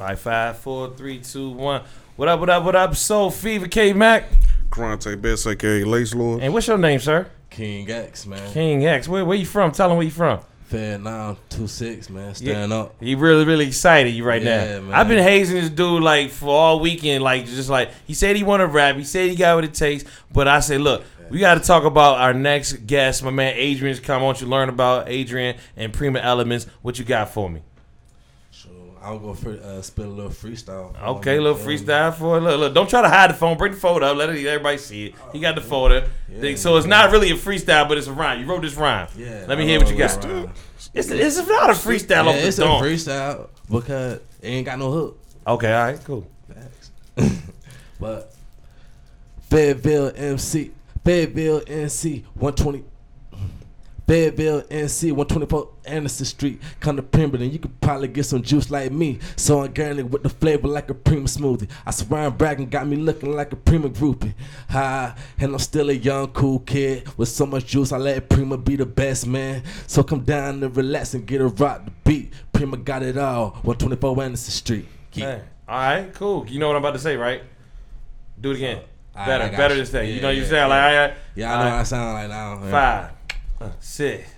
Five, five, four, three, two, one. What up? What up? What up? Soul Fever, K Mac. Karate Best, aka Lace Lord. And what's your name, sir? King X, man. King X. Where, where you from? Tell him where you from. Vietnam, two six, man. Stand up. He really, really excited you right Yeah, now. man. I've been hazing this dude like for all weekend, like just like he said he want to rap. He said he got what it takes, but I said, look, we got to talk about our next guest. My man Adrian's come. I want you to learn about Adrian and Prima Elements. What you got for me? So I'll go for uh, spit a little freestyle. Okay, a little freestyle for it. Look, look, don't try to hide the phone. Bring the phone up. Let it, everybody see it. He got the photo. Yeah. so it's not really a freestyle, but it's a rhyme. You wrote this rhyme. Yeah. Let me hear what you got. Yeah, It's, it's not a freestyle off the it's a dome. freestyle because it ain't got no hook. Okay, all right, cool. Facts. but Fayetteville MC, Fayetteville NC, 120. Fayetteville NC, 124 Anderson Street. Come to Pemberton, you could probably get some juice like me. So I'm organic with the flavor like a Prima smoothie. I swear I'm bragging, got me looking like a Prima groupie. Hi, and I'm still a young, cool kid with so much juice. I let Prima be the best man. So come down and relax and get a rock the beat. Prima got it all, 124 Anderson Street. Yeah. Hey, all right, cool. You know what I'm about to say, right? Do it again. I- better, I got better you. this you Yeah, know, you yeah, sound like I, Yeah, I know how I sound like now. five, six,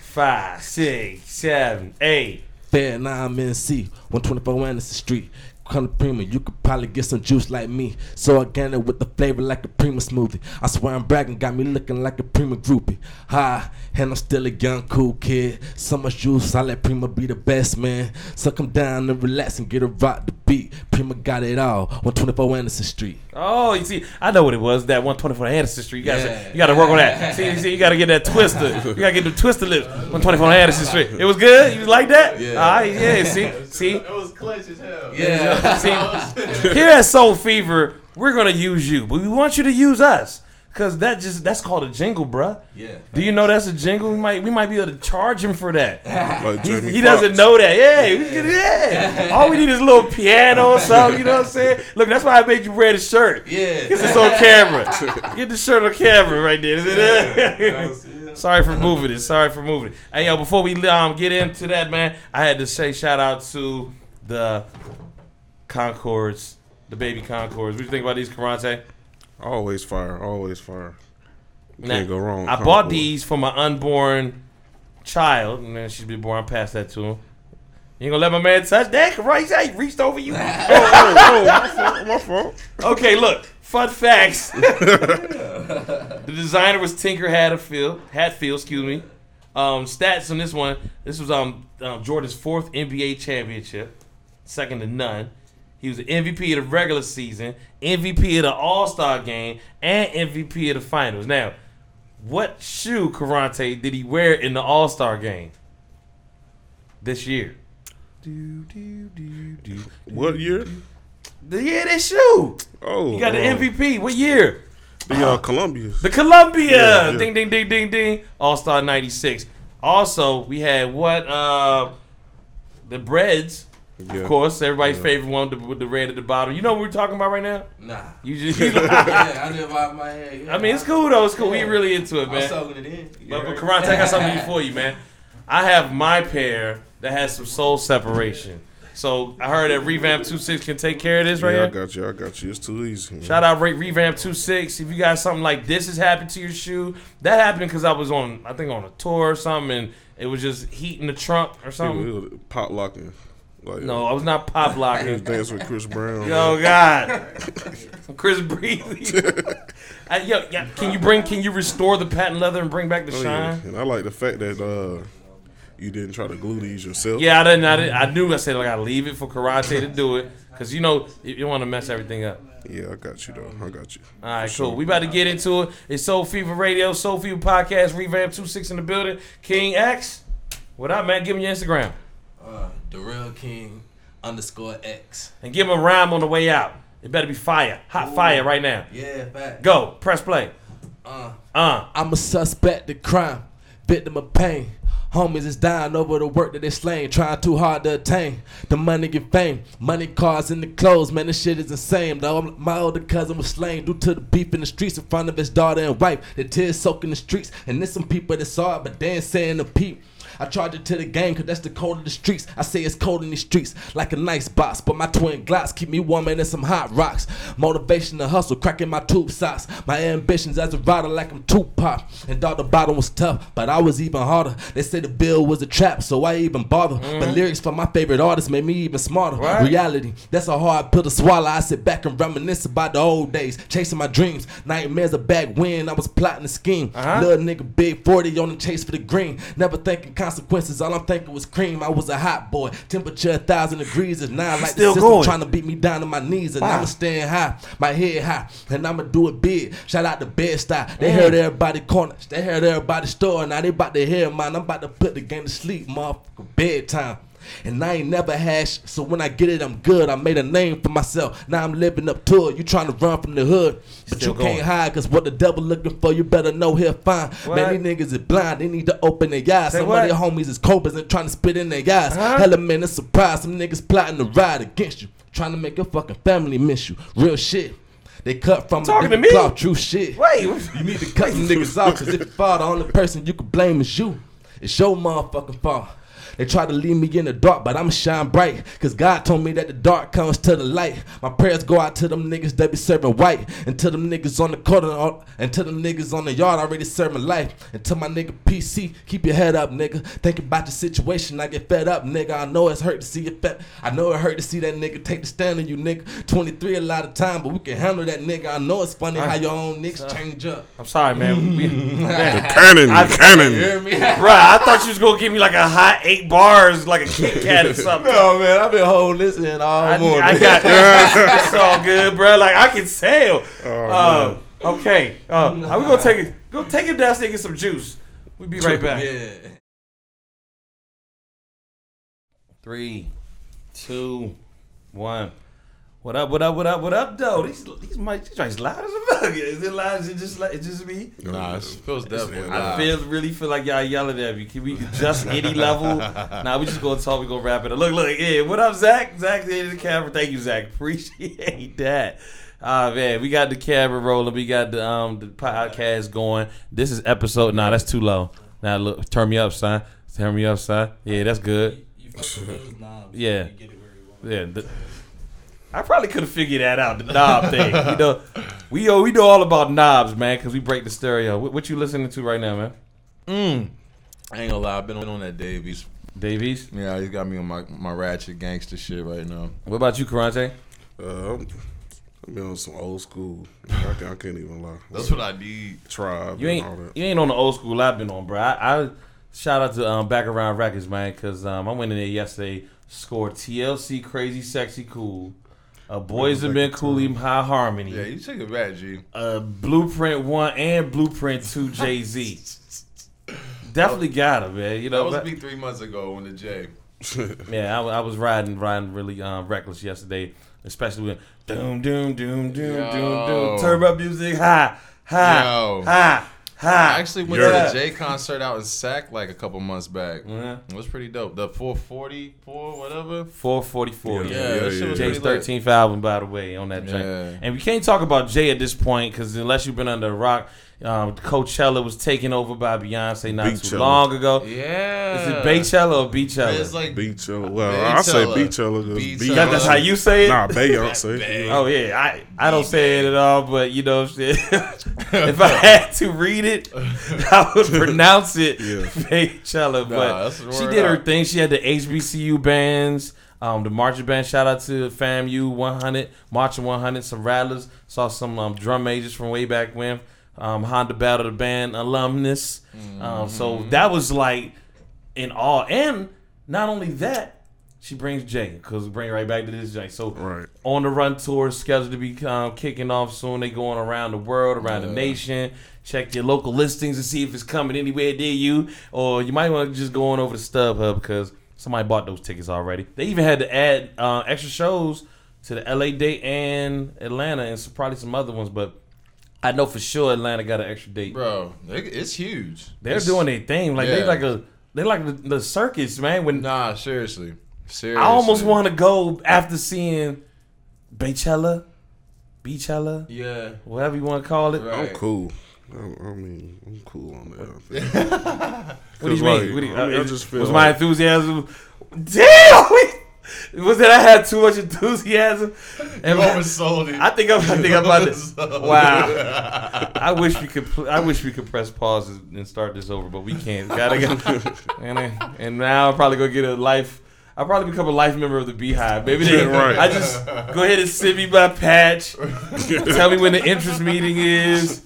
five, six, seven, eight. Vietnam NC, 124 Anderson Street. Come to Prima, you could probably get some juice like me. So organic with the flavor like a Prima smoothie. I swear I'm bragging, got me looking like a Prima groupie. Hi, and I'm still a young, cool kid. So much juice, I let Prima be the best man. So come down and relax and get a rock the beat. Prima got it all, 124 Anderson Street. Oh, you see, I know what it was. That 124 Anderson Street. You gotta, Yeah. you gotta work on that. See, see, you gotta get that twister. You gotta get the twister lips. 124 Anderson Street. It was good. You like that? Yeah. All right. Yeah. See, see, It was clutch as hell. Yeah. see. Here at Soul Fever, we're gonna use you, but we want you to use us. Cause that just that's called a jingle, bruh. Yeah. Do you know that's a jingle? We might we might be able to charge him for that. Like He, he doesn't know that. Yeah, we can- yeah. All we need is a little piano or something. You know what I'm saying? Look, that's why I made you wear the shirt. Yeah. Cause it's on camera. Get the shirt on camera right there. Sorry for moving it. Sorry for moving it. Hey yo, before we um get into that, man, I had to say shout out to the Concords, the baby Concords. What do you think about these Karate? Always fire, always fire. Can't go wrong. I with bought these for my unborn child, and then she's been born. I passed that to him. You ain't gonna let my man touch that? Right? He reached over you. Oh, oh, my fault, my fault. okay, look. Fun facts. the designer was Tinker Hatfield. Hatfield, excuse me. Um, stats on this one. This was um, um Jordan's fourth NBA championship, second to none. He was the MVP of the regular season, MVP of the All Star game, and MVP of the finals. Now, what shoe Karate did he wear in the All Star game this year? Do, do, do, do. What year? The year that shoe. Oh, You got the uh, MVP. What year? The uh, Columbia's. The Columbia. Yeah, yeah. Ding ding ding ding ding. All Star '96. Also, we had what? Uh, the Breds. Yeah. Of course, everybody's Yeah. favorite one with the- with the red at the bottom. You know what we're talking about right now? Nah. You just. yeah, I did vibe my head. I mean, it's cool though. It's cool. We really into it, I'm man. soaking it in. But, but Karate, I got something for you, man. I have my pair that has some soul separation. So I heard that Revamp 26 can take care of this right yeah, I got you. I got you. It's too easy. man. Shout out Re- Revamp 26. If you got something like this has happened to your shoe, that happened because I was on, I think, on a tour or something, and it was just heating the trunk or It something. was pop locking. Like, No, I was not pop locking. He was locking. dancing with Chris Brown. Yo, God, Chris Breezy. Uh, yo, yeah, can you bring? Can you restore the patent leather and bring back the Oh, yeah. shine? And I like the fact that uh, you didn't try to glue these yourself. Yeah, I didn't. I, didn't, I knew. I said like I gotta leave it for karate to do it because you know you, you want to mess everything up. Yeah, I got you though. I got you. All right, For cool. We about to get into it. It's Soul Fever Radio, Soul Fever Podcast, Revamp 26 in the building. King X, what up, man? Give me your Instagram Uh, the real king underscore X. and give him a rhyme on the way out. It better be fire, hot fire right now. Yeah, fact. Go, press play. Uh, Uh, I'm a suspect of crime, victim of pain. Homies is dying over the work that they slain, trying too hard to attain the money and fame. Money, cars, and the clothes, man, this shit is insane. Though my older cousin was slain due to the beef in the streets in front of his daughter and wife. The tears soaking the streets, and there's some people that saw it, but they ain't saying the peep. I charge it to the game, cause that's the code of the streets. I say it's cold in the streets, like a nice box. But my twin glocks keep me warm and it's some hot rocks. Motivation to hustle, cracking my tube socks. My ambitions as a rider, like I'm Tupac. And dog, the bottom was tough, but I was even harder. They say the bill was a trap, so I even bother. But lyrics from my favorite artists made me even smarter. Right. Reality, that's a hard pill to swallow. I sit back and reminisce about the old days, chasing my dreams. Nightmares of back when I was plotting a scheme. Uh-huh. Little nigga, big 40 on the chase for the green. Never thinking consequences, all I'm thinking was cream. I was a hot boy. Temperature a thousand degrees is now like Still the system going. trying to beat me down to my knees. And Wow. I'ma stand high, my head high, and I'ma do it big. Shout out to Bed-Stuy. They heard everybody corners. They heard everybody store. Now they about to hear mine. I'm about to put the game to sleep, motherfucker. Bedtime. And I ain't never hash, so when I get it, I'm good. I made a name for myself. Now I'm living up to it. You trying to run from the hood, but Still you can't going. hide. Cause what the devil looking for, you better know he'll find. What? Man, these niggas is blind. They need to open their eyes. Say Some what? of their homies is cobras and trying to spit in their eyes. Huh? Hella man, it's a surprise. Some niggas plotting to ride against you, trying to make your fucking family miss you. Real shit. They cut from Talking a to different me? cloth, true shit. Wait, You need to cut some niggas off, cause if you fall, the only person you can blame is you. It's your motherfucking fault. They try to leave me in the dark, but I'ma shine bright. Cause God told me that the dark comes to the light. My prayers go out to them niggas that be serving white. And to them niggas on the corner, uh, and to them niggas on the yard already serving life. And to my nigga PC, keep your head up, nigga. Think about the situation, I get fed up, nigga. I know it's hurt to see you fed. I know it hurt to see that nigga take the stand on you, nigga. 23 a lot of time, but we can handle that, nigga. I know it's funny how your own niggas change up. I'm sorry, man. We, man. Cannon, I- cannon. me? Right, I thought you was gonna give me like a hot eight bars, like a Kit Kat or something. No man, I've been holding this in all I, morning. I got it's all good, bro. Like I can tell. Oh, Uh, okay, uh, we gonna take it. Go take him downstairs and get some juice. We'll be right back. yeah. Three, two, one. What up? What up? What up? What up, though? These these mics, these joints loud as a fuck. Is it loud? Is it just like it's just me? Nah, it feels definitely I loud. feel really feel like y'all yelling at me. Can we adjust any level? nah, we just gonna talk. We gonna wrap it up. Look, look, yeah. What up, Zach? Zach in the camera. Thank you, Zach. Appreciate that. Ah man, we got the camera rolling. We got the um the podcast going. This is episode. Nah, that's too low. Now look, turn me up, son. Turn me up, son. Yeah, that's good. Yeah. Yeah. The- I probably could have figured that out, the knob thing. You know, we know, we know all about knobs, man, because we break the stereo. What, what you listening to right now, man? Mm. I ain't gonna lie, I've been on that Davies. Davies. Yeah, he's got me on my, my ratchet gangster shit right now. What about you, Karate? Uh, I'm, I'm on some old school. I, can't- I can't even lie. That's what I need. Tribe You and all ain't that. you ain't on the old school I've been on, bro. I, I shout out to um, Back Around Records, man, because um, I went in there yesterday, scored TLC, Crazy, Sexy, Cool. Uh, Boyz II Men cool, even High Harmony. Yeah, you take it back, G. uh, Blueprint One and Blueprint Two, Jay Z. Definitely got him, man. You know, That know, was but- me three months ago on the J. yeah, I, I was riding, riding really um, reckless yesterday, especially with doom, doom, doom, doom, doom, Yo. doom. Turn up music, high, high, Yo. high, high. I actually went Yeah. to the J concert out in Sac like a couple months back. Yeah. It was pretty dope. The 444, whatever. 444. Yeah, Yeah, that yeah, yeah. Jay's pretty lit. 13th album, by the way, on that joint. Yeah. And we can't talk about Jay at this point because unless you've been under a rock, um, Coachella was taken over by Beyonce not too long ago. Yeah. Is it Baychella or Beachella? It's like Beachella. Well, I say Beachella. Beachella. 'cause Beachella. That- that's how you say it? Nah, Beyonce. Oh yeah, I I don't say it at all, but you know, shit. if I had to read it, I would pronounce it Yeah. Baychella. But that's the she did her out. thing. She had the HBCU bands, um, the marching band. Shout out to FAMU 100, marching 100, some rattlers. Saw some um, drum majors from way back when. Um, Honda Battle of the band alumnus. Um, so Mm-hmm. that was like in awe, and not only that. She brings Jay because bring right back to this Jay. So Right. on the run tour scheduled to be um, kicking off soon. They going around the world, around the nation. Check your local listings to see if it's coming anywhere near you, or you might want to just go on over to StubHub because somebody bought those tickets already. They even had to add uh, extra shows to the LA date and Atlanta and probably some other ones, but I know for sure Atlanta got an extra date. Bro, it's huge. They're It's- doing their thing, like they like a they like the, the circus, man. When Nah, seriously. Seriously. I almost want to go after seeing Baychella, Beachella, Yeah. whatever you want to call it. Right. I'm cool. I, I mean, I'm cool on that. I think. What do you like, mean? What do you, I mean, I just feel was my enthusiasm? Damn! Was that I had too much enthusiasm? And my- oversold it. I think I'm. I think I'm about to. Wow. I wish we could. I wish we could press pause and start this over, but we can't. Gotta go. and, I- and now I'm probably gonna get a life. I'll probably become a life member of the Beehive. Maybe they. Right. I just go ahead and send me my patch. Tell me when the interest meeting is.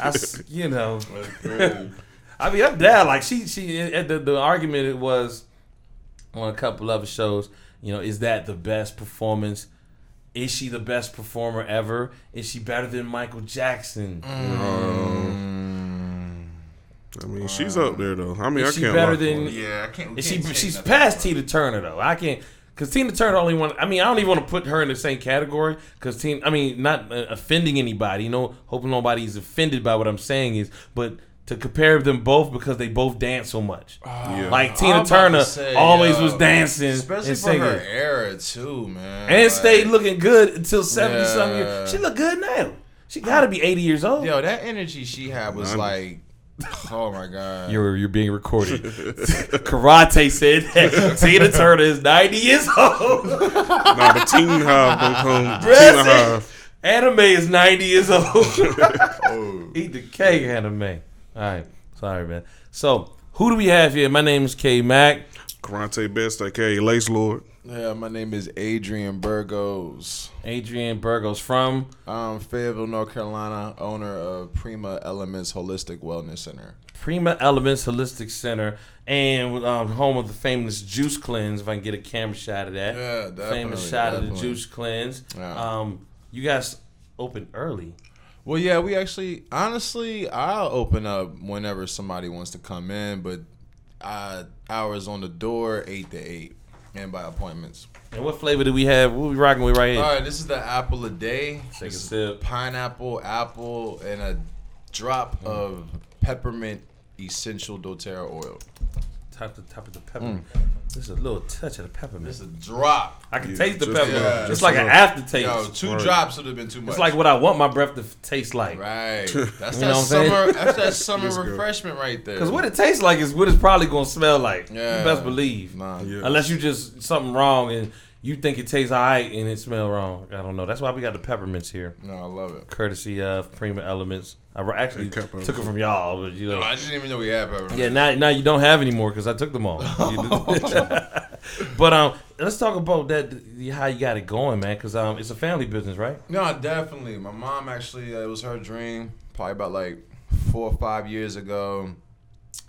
I, you know. I mean, I'm down. Like she, she, at the the argument it was on a couple other shows. You know, is that the best performance? Is she the best performer ever? Is she better than Michael Jackson? I mean, she's up there though. I mean, Is I she can't. better lock than- on it. Yeah, I can't. Is she? can't say She's past about Tina Turner though. I can't. Cause Tina Turner only one. I mean, I don't even want to put her in the same category. Cause Tina. I mean, not uh, offending anybody. You know, hoping nobody's offended by what I'm saying is, but to compare them both because they both dance so much. Ah, yeah. Like Tina Turner say, always yo, was dancing especially and for singing. her era too, man. and Like, stayed looking good until 70 something years. She look good now. She got to be 80 years old. Yo, that energy she had was Nineties. like, oh my god. You're, you're being recorded. Karate said that Tina Turner is 90 years old. Nah, the teen hive don't come. Teen hive. Anime is 90 years old. Oh. Eat the cake, anime. All right. Sorry, man. So, who do we have here? My name is K Mac. Karate best, aka Lace Lord. Yeah, my name is Adrian Burgos. Adrian Burgos from I'm Fayetteville, North Carolina, owner of Prima Elements Holistic Wellness Center. Prima Elements Holistic Center and um, home of the famous Juice Cleanse. If I can get a camera shot of that. Yeah, definitely. famous shot of the. Juice Cleanse. Yeah. Um, you guys open early. Well, yeah, we actually, honestly, I'll open up whenever somebody wants to come in, but uh, hours on the door, 8 to 8, and by appointments. And what flavor do we have? What we rocking with right here? All right, this is the apple a day. Take a sip. Pineapple, apple, and a drop of peppermint essential doTERRA oil. Top the top of the peppermint. This is a little touch of the peppermint. This is a drop. I can Yeah, taste the just peppermint. enough. It's Just like an aftertaste. Yo, two Right. drops would have been too much. it's like what I want my breath to taste like. Right. That's You that know what summer. That's that summer Yes, girl. refreshment right there. Because what it tastes like is what it's probably gonna smell like. Yeah. You best believe. Nah. Yeah. Unless you just something wrong and you think it tastes alright and it smell wrong. I don't know. That's why we got the peppermints here, No, I love it. courtesy of Prima Elements. I actually took it from y'all, but you know. No, I didn't even know we had peppermint. Yeah, now now you don't have any more because I took them all. but um, let's talk about that how you got it going, man. Because um, it's a family business, right? No, definitely. My mom actually, uh, it was her dream. Probably about like four or five years ago.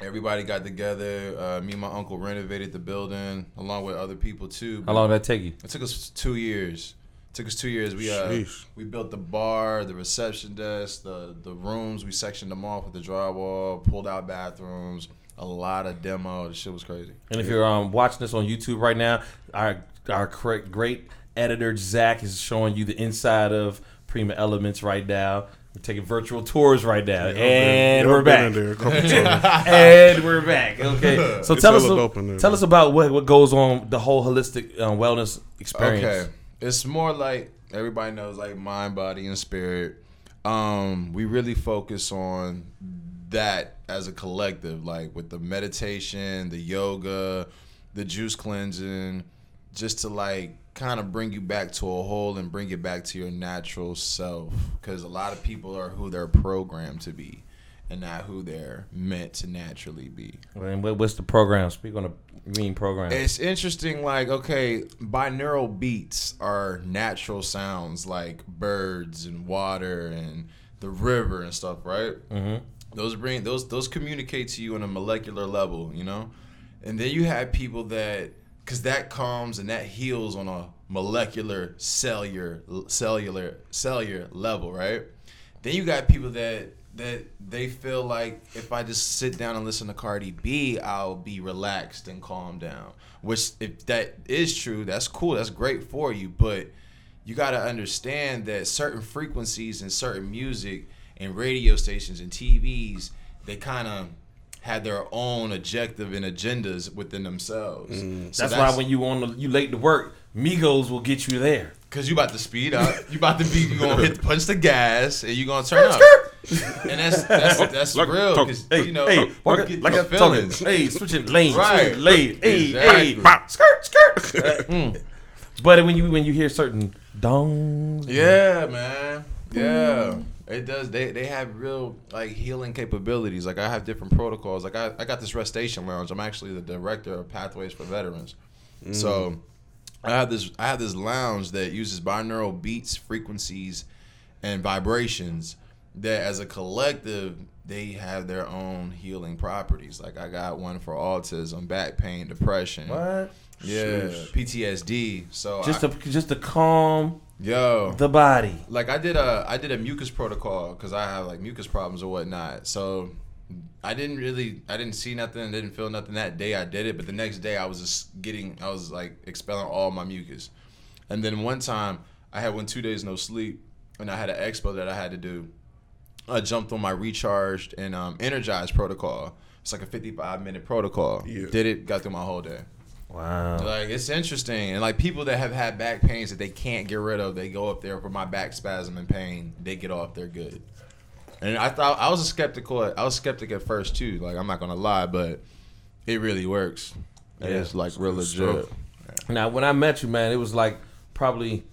Everybody got together. Uh, me and my uncle renovated the building along with other people too. How long did that take you? It took us two years. It took us two years. We uh, we built the bar, the reception desk, the the rooms. We sectioned them off with the drywall, pulled out bathrooms. A lot of demo. The shit was crazy. And if you're um, watching this on YouTube right now, our our cra- great editor Zach is showing you the inside of Prima Elements right now. We're taking virtual tours right now, and Y'all we're been in back. there a couple times. and we're back. Okay, so It's tell us hella there, tell man. us about what what goes on the whole holistic um, wellness experience. Okay. It's more like everybody knows like mind, body, and spirit. Um, we really focus on that as a collective, like with the meditation, the yoga, the juice cleansing, just to like kind of bring you back to a whole and bring it back to your natural self. Because a lot of people are who they're programmed to be and not who they're meant to naturally be. And what's the program? Speak on the mean program. It's interesting, like, okay, binaural beats are natural sounds like birds and water and the river and stuff, right? mm-hmm. Those bring those those communicate to you on a molecular level, you know? And then you have people that cause that calms and that heals on a molecular cellular cellular cellular level, right? Then you got people that that they feel like if I just sit down and listen to Cardi B, I'll be relaxed and calm down. Which if that is true, that's cool. That's great for you, but you got to understand that certain frequencies and certain music and radio stations and TVs, they kind of had their own objective and agendas within themselves. So that's, why when you on the, you late to work, Migos will get you there. Cause you about to speed up, you about to be, you gonna hit punch the gas, and you gonna turn up. and that's that's that's Like, real talk- because Hey, you know hey, you walk, get like your I'm talking. feelings. Hey, switching lanes, Right. switching lane. Hey, Exactly. hey, skirt, skirt. Uh, mm. But when you when you hear certain dongs, Yeah, man. Yeah. It does. They they have real like healing capabilities. Like I have different protocols. Like I, I got this Restation Lounge. I'm actually the director of Pathways for Veterans. Mm. So I have this I have this lounge that uses binaural beats, frequencies, and vibrations that as a collective they have their own healing properties. Like I got one for autism, back pain, depression. what? Yeah, PTSD. So Just I, to just to calm yo the body. like I did a I did a mucus protocol because I have like mucus problems or whatnot. So I didn't really I didn't see nothing, didn't feel nothing that day I did it, but the next day I was just getting I was like expelling all my mucus. And then one time I had went two days no sleep and I had an expo that I had to do. I jumped on my recharged and um, energized protocol. It's like a 55 minute protocol. Yeah. Did it, got through my whole day. Wow. Like it's interesting, and like people that have had back pains that they can't get rid of, they go up there for my back spasm and pain. They get off, they're good. And I thought I was a skeptical. I was skeptic at first too. Like I'm not gonna lie, but it really works. Yeah. It's like real legit. Now, when I met you, man, it was like probably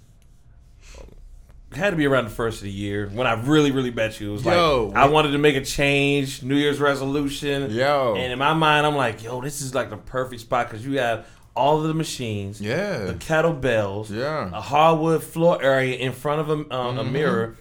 had to be around the first of the year when I really, really bet you. It was Yo, like I wanted to make a change, New Year's resolution. Yo. and in my mind, I'm like, yo, this is like the perfect spot because you have all of the machines, yeah, the kettlebells, Yeah. a hardwood floor area in front of a, uh, a Mhm. mirror,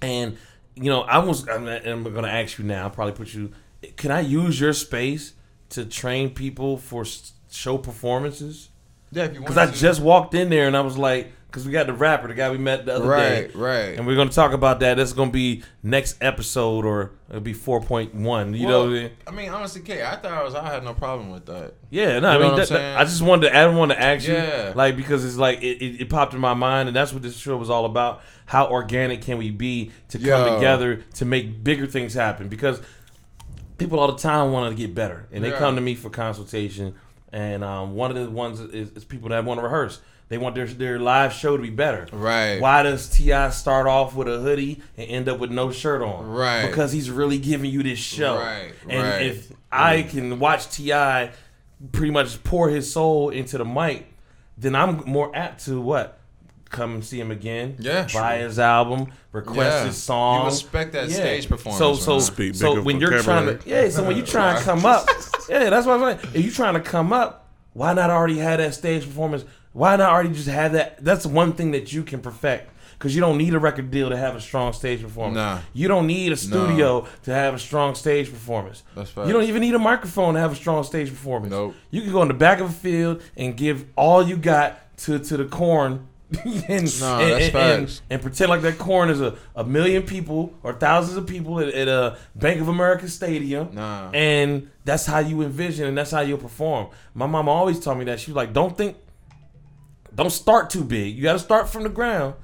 and you know, I was. I'm, I'm going to ask you now. I'll probably put you. Can I use your space to train people for show performances? Yeah, if you want Because I just walked in there and I was like, because we got the rapper, the guy we met the other day. right, right. And we're going to talk about that. That's going to be next episode or it'll be 4.1. You Well, know? I mean, I mean, honestly, K, I thought I was. I had no problem with that. Yeah, no, You I mean, that, that- I just wanted to, I wanted to ask you, Yeah. like, because it's like, it, it, it popped in my mind, and that's what this show was all about. How organic can we be to come Yo. together to make bigger things happen? Because people all the time want to get better, and they come to me for consultation. And um, one of the ones is, is people that want to rehearse. They want their their live show to be better. Right. Why does T.I. start off with a hoodie and end up with no shirt on? Right. Because he's really giving you this show. Right, And right. if I can watch T.I. pretty much pour his soul into the mic, then I'm more apt to what? Come and see him again. Yeah. Buy his album. Request Yeah. his song. You respect that stage performance, So so man. Speak so when you're trying to yeah, so when you're trying to come up, yeah, that's what I'm saying. If you're trying to come up, why not already have that stage performance? Why not already just have that? That's one thing that you can perfect. Because you don't need a record deal to have a strong stage performance. Nah. You don't need a studio to have a strong stage performance. That's You don't even need a microphone to have a strong stage performance. Nope. You can go in the back of a field and give all you got to, to the corn and, Nah, and, and, and pretend like that corn is a, a million people or thousands of people at, at a Bank of America stadium. Nah. And that's how you envision and that's how you'll perform. My mom always told me that. She was like, don't think, don't start too big. You got to start from the ground.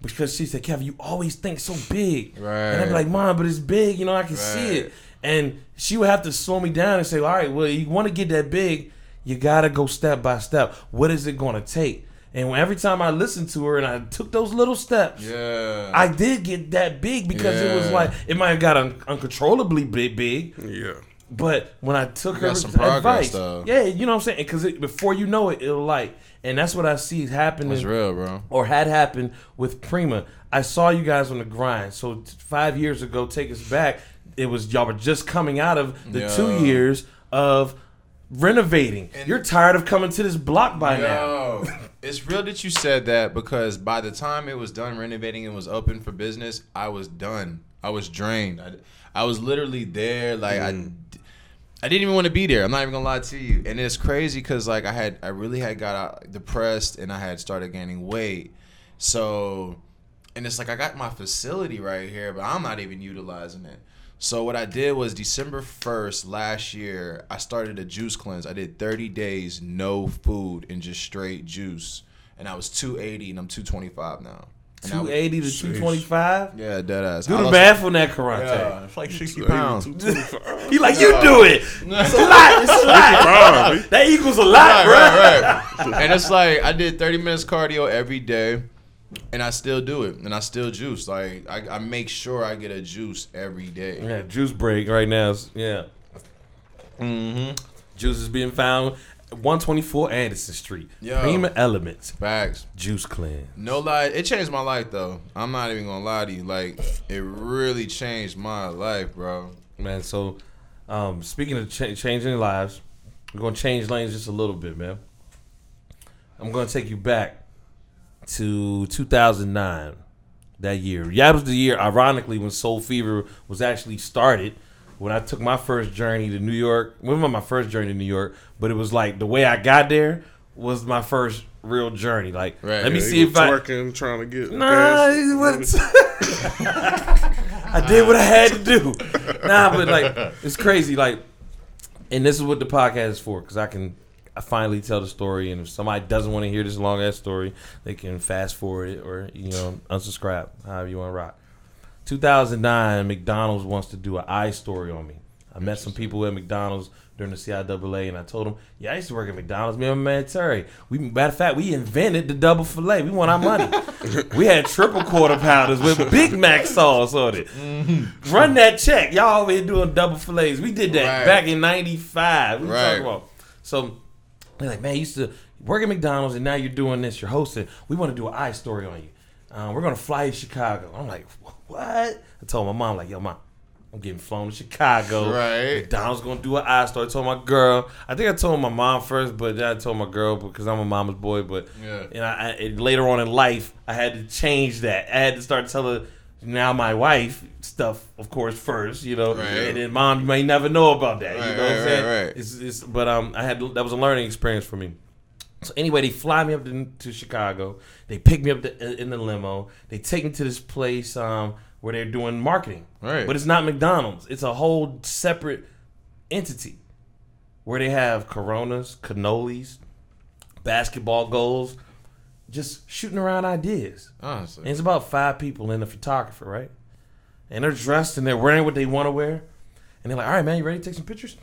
Because she said, Kevin, you always think so big. Right. And I'd be like, Mom, but it's big. You know, I can see it. And she would have to slow me down and say, All right, well, you want to get that big, you got to go step by step. What is it going to take? And every time I listened to her and I took those little steps, Yeah. I did get that big because it was like, it might have got un- uncontrollably big, big. Yeah. But when I took You her got some progress, advice, yeah, you know what I'm saying? Because before you know it, it'll like, and that's what I see happening That's real, bro. or had happened with Prima. I saw you guys on the grind. So five years ago, take us back. It was y'all were just coming out of the Yeah. two years of renovating. And- You're tired of coming to this block by now. It's real that you said that because by the time it was done renovating and was open for business, I was done. I was drained. I, I was literally there. Like I, mm. I didn't even want to be there. I'm not even gonna lie to you. And it's crazy because like I had, I really had got out depressed and I had started gaining weight. So, and it's like I got my facility right here, but I'm not even utilizing it. So what I did was December 1st last year, I started a juice cleanse. I did 30 days no food and just straight juice. And I was 280 and I'm 225 now. And I was- 280 to 225. Yeah, dead ass. Do I the lost- math on that karate. Yeah, it's like 60 pounds. He like you do it. It's a lot. It's a lot. that equals a lot, right, bro. right, right. and it's like I did 30 minutes cardio every day. and I still do it, and I still juice. Like I, I make sure I get a juice every day. Yeah, juice break right now. Yeah. Mm-hmm. Juice is being found 124 Anderson Street. Yo. Prima Elements. Facts. Juice cleanse. No lie, it changed my life though. I'm not even gonna lie to you. Like it really changed my life, bro. Man, so um, speaking of cha- changing lives, we're going to change lanes just a little bit, man. I'm going to take you back to 2009, that year. Yeah, it was the year, ironically, when Soul Fever was actually started. When I took my first journey to New York, well, not my first journey to New York, but it was like the way I got there was my first real journey. Like, Right. let me Yeah, see if was I. twerking, trying to get Nah, gas. it wasn't. I did what I had to do. Nah, but like it's crazy. Like, and this is what the podcast is for, because I can I finally tell the story, and if somebody doesn't want to hear this long ass story, they can fast forward it or you know unsubscribe, however you want to rock. 2009, McDonald's wants to do an I story on me. I met some people at McDonald's during the CIAA, and I told them, "Yeah, I used to work at McDonald's. Me and my man Terry. We, matter of fact, we invented the double fillet. We want our money. we had triple quarter pounders with Big Mac sauce on it. Run that check. Y'all over here doing double fillets. We did that Right. back in '95. What Right. talking about? So they're like, man, you used to work at McDonald's and now you're doing this. You're hosting. We want to do an I story on you. Um, we're gonna fly you to Chicago. I'm like, what? I told my mom like, yo, mom, I'm getting flown to Chicago. Right. McDonald's gonna do an I story. I told my girl. I think I told my mom first, but then I told my girl because I'm a mama's boy. But Yeah. and I, I and later on in life, I had to change that. I had to start telling now my wife stuff, of course, first, you know, Right. and then mom, you may never know about that. you know what I'm right, saying? right, right. It's, it's, but um, I had that was a learning experience for me. So anyway, they fly me up to, to Chicago. They pick me up to, in the limo. They take me to this place um, where they're doing marketing. Right. But it's not McDonald's. It's a whole separate entity where they have Coronas, cannolis, basketball goals, just shooting around ideas. Honestly. And it's about five people and a photographer, right? And they're dressed and they're wearing what they want to wear. And they're like, all right, man, you ready to take some pictures?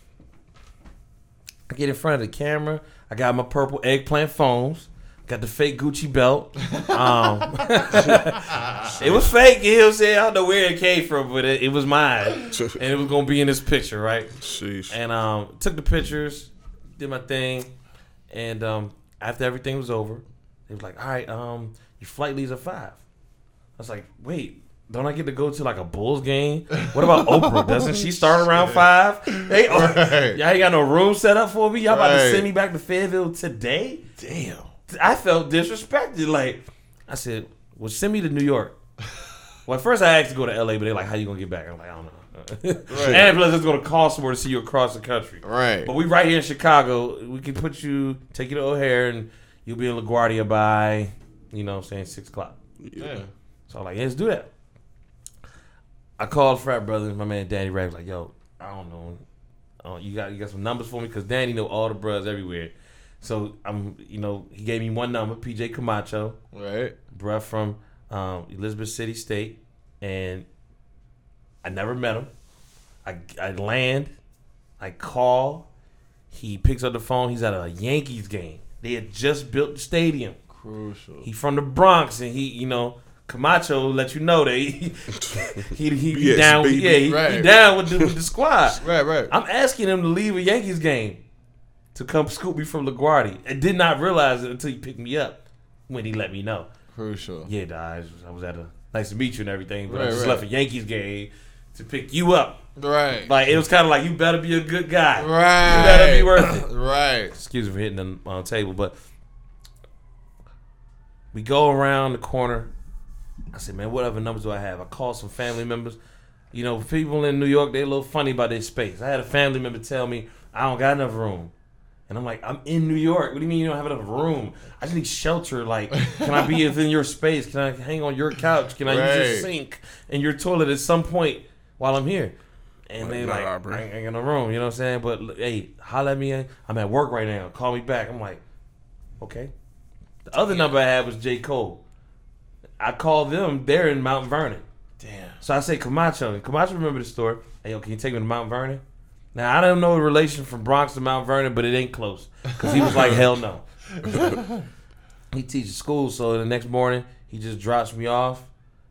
I get in front of the camera. I got my purple eggplant phones. Got the fake Gucci belt. Um, it was fake. You know what I'm saying? I don't know where it came from, but it, it was mine. And it was going to be in this picture, right? Sheesh. And um, took the pictures, did my thing, and um, after everything was over, they was like, "All right, um, your flight leaves at 5. I was like, "Wait, don't I get to go to like a Bulls game? What about Oprah? Doesn't she start around five? Hey, oh, Right. y'all ain't got no room set up for me. Y'all about to send me back to Fayetteville today? Damn. I felt disrespected. Like I said, well, send me to New York. Well, at first I asked to go to LA, but they're like, "How you gonna get back?" I'm like, "I don't know." Right. and plus, it's gonna cost more to see you across the country. Right. But we right here in Chicago. We can put you, take you to O'Hare, and you'll be in LaGuardia by, you know, what I'm saying six o'clock. Yeah. So I'm like, yeah, let's do that. I called frat Brothers, my man Danny Ray was like, yo, I don't know, uh, you got you got some numbers for me because Danny know all the bros everywhere. So I'm, you know, he gave me one number, PJ Camacho, Right. bruh from um, Elizabeth City State, and I never met him. I, I land, I call, he picks up the phone. He's at a Yankees game. They had just built the stadium. Crucial. He from the Bronx, and he, you know, Camacho let you know that he he, he, he Yes, down, baby. yeah, he, he down with the, with the squad. Right. Right. I'm asking him to leave a Yankees game to come scoop me from LaGuardia. I did not realize it until he picked me up when he let me know. Crucial. Yeah, I was, I was at a nice to meet you and everything, but I Right, just right. left a Yankees game to pick you up. Right. Like it was kind of like you better be a good guy. right. You better be worth it. Right. Excuse me for hitting the uh, table, but we go around the corner. I said, man, what other numbers do I have? I called some family members. You know, people in New York, they a little funny about their space. I had a family member tell me, I don't got enough room. And I'm like, I'm in New York. What do you mean you don't have enough room? I just need shelter. Like, can I be within your space? Can I hang on your couch? Can I use your sink and your toilet at some point while I'm here? And they Nah, like, bro. I ain't, I ain't got no room. You know what I'm saying? But hey, holla at me. I'm at work right now. Call me back. I'm like, okay. The other number I had was J. Cole. I called them. They're in Mount Vernon. Damn. So I say Camacho. And Camacho remember the story. Hey, yo, can you take me to Mount Vernon? Now I don't know the relation from Bronx to Mount Vernon, but it ain't close. Cause he was like, hell no. he teaches school, so the next morning he just drops me off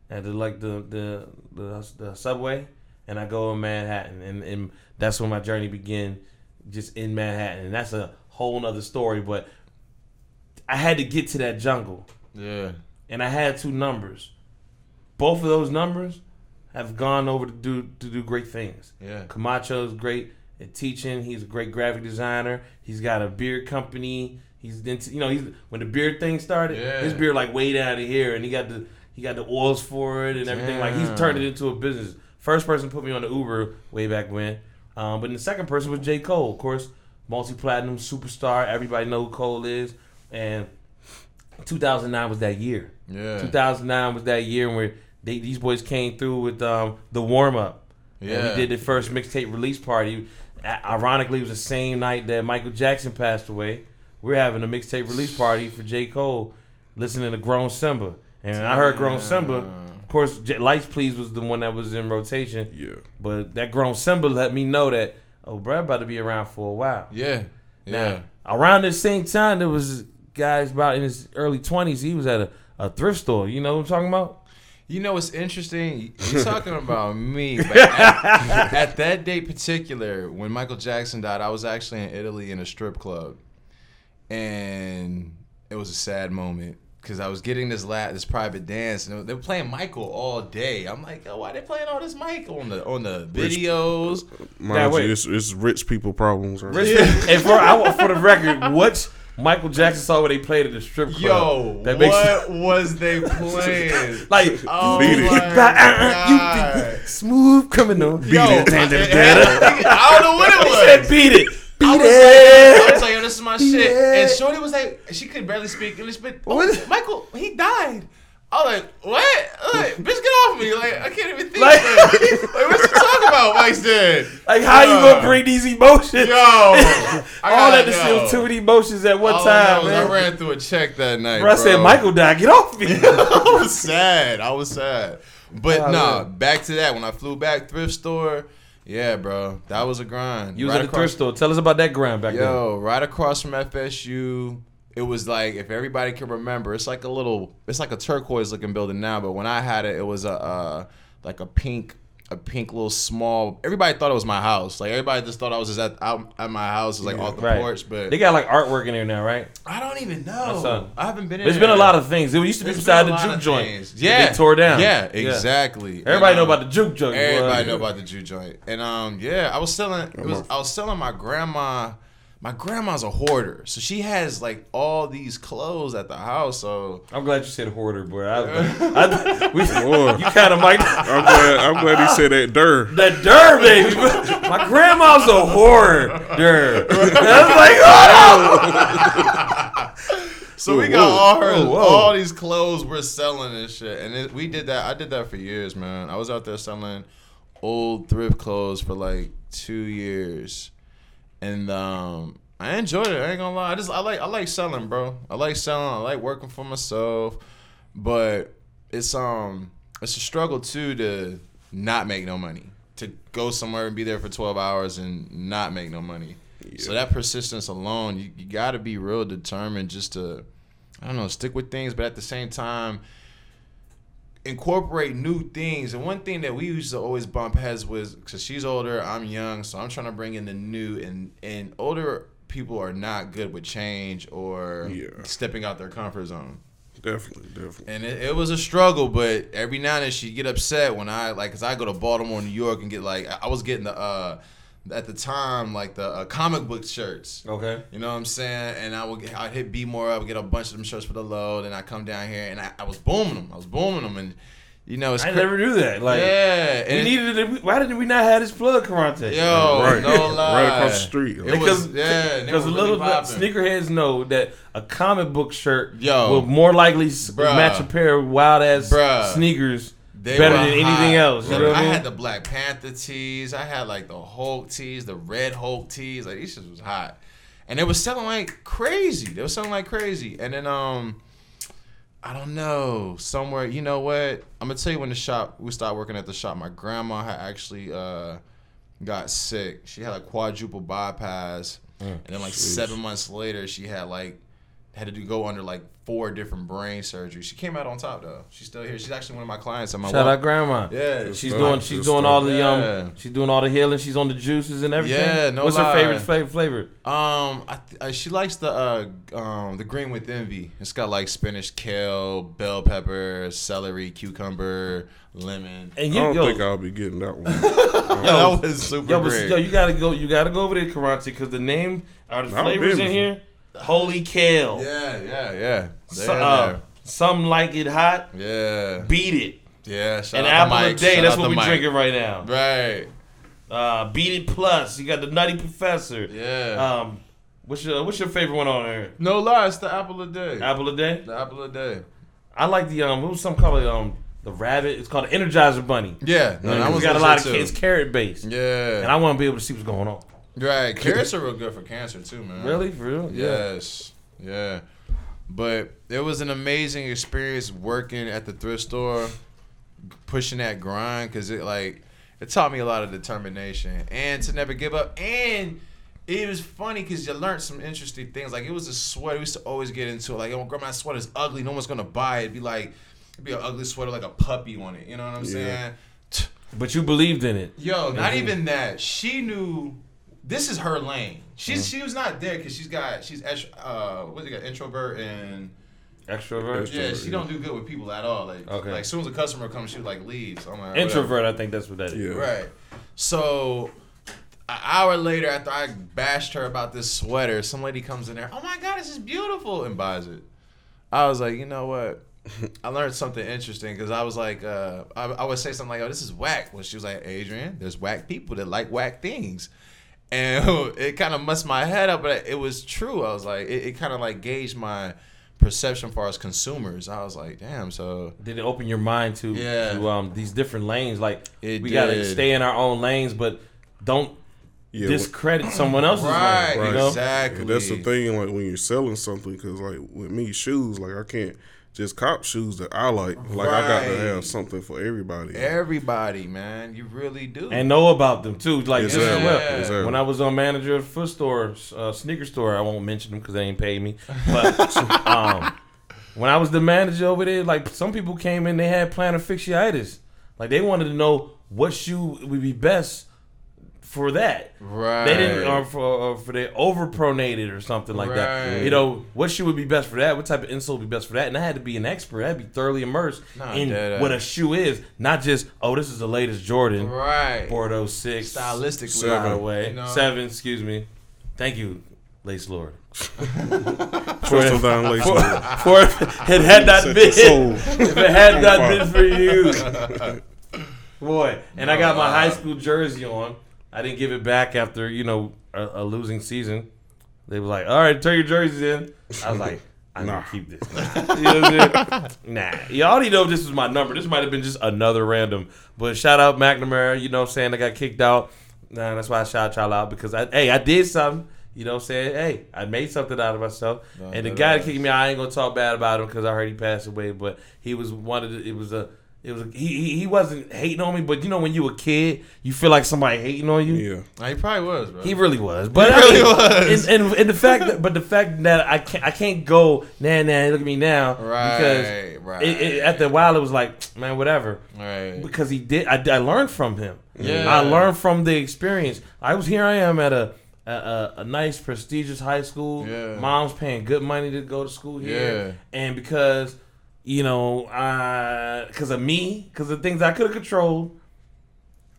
at the like the the the, the subway, and I go in Manhattan, and, and that's when my journey began, just in Manhattan, and that's a whole nother story. But I had to get to that jungle, Yeah. And I had two numbers. Both of those numbers have gone over to do to do great things. Yeah. Camacho's great at teaching. He's a great graphic designer. He's got a beard company. He's into, you know he's when the beard thing started. Yeah. His beard like way down to here, and he got the he got the oils for it and everything. Like he's turned it into a business. First person put me on the Uber way back when. Um, but the second person was J Cole, of course, multi platinum superstar. Everybody know who Cole is, and 2009 was that year. Yeah. 2009 was that year where they, these boys came through with um, the warm up. And Yeah. we did the first mixtape release party. Ironically, it was the same night that Michael Jackson passed away. We're having a mixtape release party for J. Cole, listening to Grown Simba. And I heard Grown Simba. Of course, J- Lights Please was the one that was in rotation. Yeah. But that Grown Simba let me know that, oh, bro, about to be around for a while. Yeah. Yeah. Now, around the same time, there was guys about in his early 20s. He was at a, a thrift store. You know what I'm talking about? You know what's interesting? You're talking about me, but at, at that date particular, when Michael Jackson died, I was actually in Italy in a strip club, and it was a sad moment because I was getting this la- this private dance, and they were playing Michael all day. I'm like, oh, why they playing all this Michael on the on the videos? Mind wait. you, it's, it's rich people problems. Right? Rich- and for I, for the record, what's Michael Jackson saw where they played at the strip club? Yo, that makes what was they playing? like Oh Beat it. you my think about- uh, uh, you smooth criminal. Yo, I, it. I don't know what it He was. said beat it. I Beat was like, I it. was like, yo, this is my shit. Yeah. And Shorty was like, she could barely speak English, but oh, Michael, he died. I was like, what? Like, bitch, get off me. Like, I can't even think. Like- Like, like what you talking about, Mike's dead? Like how you gonna bring these emotions? Yo. I All that to yo. too many emotions at one All I time, know is I ran through a check that night. Bro, I said Michael died. Get off me. I was sad. I was sad. But Oh, nah, man. back to that. When I flew back thrift store, yeah, bro, that was a grind. You was Right at the across- thrift store. Tell us about that grind back then. Yo, right across from FSU, it was like if everybody can remember, it's like a little, it's like a turquoise looking building now. But when I had it, it was a uh, like a pink, a pink little small. Everybody thought it was my house. Like everybody just thought I was just at out at my house, like off the then. Right. porch. But They got like artwork in there now, right? I don't even know. a- I haven't been in. There's been a lot of things. It used to be There's beside the juke joint. Yeah, they tore down. Yeah, exactly. Everybody And, know um, about the juke joint. Everybody boy. know about the juke joint, and um, yeah, I was selling. It was I was selling my grandma. My grandma's a hoarder, so she has like all these clothes at the house. So I'm glad you said hoarder, boy. I, I, we, Boy. you kind of might. I'm glad. I'm glad he said that. Dur. That der baby. My grandma's a hoarder. Der. I was like, oh So we got all her, whoa, whoa. all these clothes we're selling and shit, and it, we did that. I did that for years, man. I was out there selling old thrift clothes for like two years, and um, I enjoyed it. I ain't gonna lie. I just I like I like selling, bro. I like selling. I like working for myself, but it's um it's a struggle too to not make no money. To go somewhere and be there for twelve hours and not make no money. So that persistence alone, you, you got to be real determined just to, I don't know, stick with things, but at the same time, incorporate new things. And one thing that we used to always bump heads with, because she's older, I'm young, so I'm trying to bring in the new. And and older people are not good with change or Yeah. stepping out their comfort zone. Definitely, definitely. And it, it was a struggle, but every now and then she'd get upset when I like, cause I go to Baltimore, New York, and get like, I was getting the, uh, at the time, like the uh, comic book shirts. Okay. You know what I'm saying? And I would get, I'd hit B more. I would get a bunch of them shirts for the load, and I come down here and I, I was booming them. I was booming them, and you know it's I cra- never knew that. Like, yeah. we And needed it. Why didn't we not have this plug, Karate? yo, Right. no lie, Right across the street. It Because was yeah, because a really little popping. sneakerheads know that a comic book shirt Yo. will more likely Bruh. match a pair of wild ass Bruh. sneakers They better than anything else. You Look, know what I mean? had the Black Panther tees. I had like the Hulk tees, the red Hulk tees. Like these shit was hot, and they was selling like crazy. They were selling like crazy. And then um, I don't know somewhere. You know what? I'm gonna tell you when the shop we started working at the shop. My grandma had actually uh got sick. She had a quadruple bypass, Mm. and then like seven months later, she had like had to go under like four different brain surgeries. She came out on top though. She's still here. She's actually one of my clients at my Shout walk. out grandma. Yeah, Good She's doing Good she's doing all the um Yeah. she's doing all the healing. She's on the juices and everything. Yeah, no What's lie. her favorite flavor? flavor? Um, I th- uh, she likes the uh um the green with envy. It's got like spinach, kale, bell pepper, celery, cucumber, lemon. And I you don't yo, think I'll be getting that one. Yo, that was super yo, but, yo, you gotta go. You gotta go over there, Karate, because the name are the I've flavors in here. Holy kale. yeah, yeah, yeah. So, uh, some like it hot. yeah, Beat it. yeah. Shout An apple a day. Shout That's what we Mike. drinking right now. Right. Uh, Beat it plus. You got the Nutty Professor. Yeah. Um, what's your what's your favorite one on there? no lie, it's the apple a day. Apple a day. The apple a day. I like the um. What was some called um the rabbit? It's called the Energizer Bunny. Yeah, no, we was got a lot of too. kids carrot based, Yeah, and I want to be able to see what's going on. right. Carrots are real good for cancer too, man. Really, for real? Yes. Yeah. But it was an amazing experience working at the thrift store, pushing that grind because it like it taught me a lot of determination and to never give up. And it was funny because you learned some interesting things. Like it was a sweater. We used to always get into it. Like, oh, grandma's sweater's ugly. No one's gonna buy it. It'd be like it'd be an ugly sweater like a puppy on it. You know what I'm Yeah. saying? But you believed in it. Yo, not even that. She knew this is her lane. She's she was not there because she's got she's extra, uh what's it got introvert and Extrovert. yeah Extrovert, she yeah. don't do good with people at all. Like Okay. like as soon as a customer comes she like leaves. So I'm like Introvert. I think that's what that is. Yeah. Right. So an hour later after I bashed her about this sweater, some lady comes in there. Oh my god, this is beautiful and buys it. I was like, you know what? I learned something interesting because I was like, uh, I, I would say something like, "Oh, this is whack." When she was like, "Adrian, there's whack people that like whack things," and it kind of messed my head up. But it was true. I was like, it, it kind of like gauged my perception for us consumers. I was like, "Damn." So Did it open your mind to, Yeah. to um these different lanes? Like It we gotta stay in our own lanes, but don't Yeah, discredit someone else's right, lane. You know? exactly. And that's the thing, like when you're selling something, because like with me, shoes, like I can't just cop shoes that I like. Like I got to have something for everybody. Everybody, man, you really do. And know about them too. Like Exactly. Yeah. Exactly. When I was on manager of foot store, uh, sneaker store, I won't mention them because they ain't paid me. But um, when I was the manager over there, like some people came in, they had plantar fasciitis. Like they wanted to know what shoe would be best for that. right. They didn't, or for or for the overpronated or something like that. You know, what shoe would be best for that? What type of insole would be best for that? And I had to be an expert. I had to be thoroughly immersed Nah, in dead what a shoe is, not just oh, this is the latest Jordan. right. Bordeaux oh six, Stylistically, by the Seven. way, You know? seven. Excuse me. Thank you, Lace Lord. Trust them down, lace for, Lord. for if it had not Set been, if it had not been for you, boy. And I got my high school jersey on. I didn't give it back after you know a, a losing season. They were like, "All right, turn your jerseys in." I was like. I'm Nah. gonna keep this. Nah. You know what I'm saying? Nah. You already know this was my number. This might have been just another random. But shout out McNamara, you know what I'm saying? I got kicked out. Nah, that's why I shout y'all out because I hey, I did something. You know what I'm saying? Hey, I made something out of myself. And the guy that kicked me out, I ain't gonna talk bad about him because I heard he passed away. But he was one of the, it was a it was he, he he wasn't hating on me, but you know when you a kid, you feel like somebody hating on you. Yeah. He probably was, bro. He really was, but He I really mean, was. And, and, and the fact, that, but the fact that I can't, I can't go, nah, nah, look at me now, right, because right. it, it, after a while it was like, man, whatever, right. because he did, I, I learned from him. Yeah. I learned from the experience. I was here, I am at a a, a, a nice prestigious high school. Yeah. Mom's paying good money to go to school here, Yeah. and because you know, because of me, because of things I could have controlled.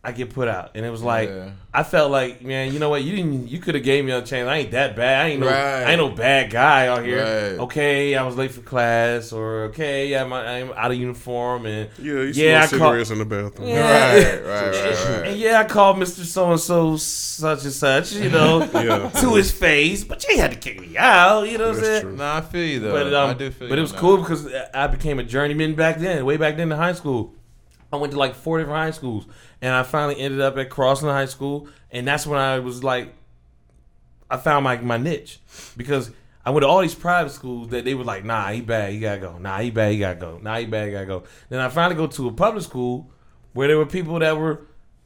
I get put out, and it was like Yeah. I felt like, man, you know what? You didn't. You could have gave me a chance. I ain't that bad. I ain't no. Right. I ain't no bad guy out here. Right. Okay, I was late for class, or okay, I'm, I'm out of uniform, and Yeah, you Yeah, I smell call- cigarettes in the bathroom. Yeah. Right, right, right, right. and yeah, I called Mister So and So such and such, you know, Yeah. to his face, but you had to kick me out. You know what I'm saying? Nah, I feel you though. But um, I do feel but you it was on cool because I became a journeyman back then, way back then in high school. I went to like four different high schools, and I finally ended up at Crossland High School, and that's when I was like, I found my my niche because I went to all these private schools that they were like, nah, he bad, he gotta go. Nah, he bad, he gotta go. Nah, he bad, he gotta go. Then I finally go to a public school where there were people that were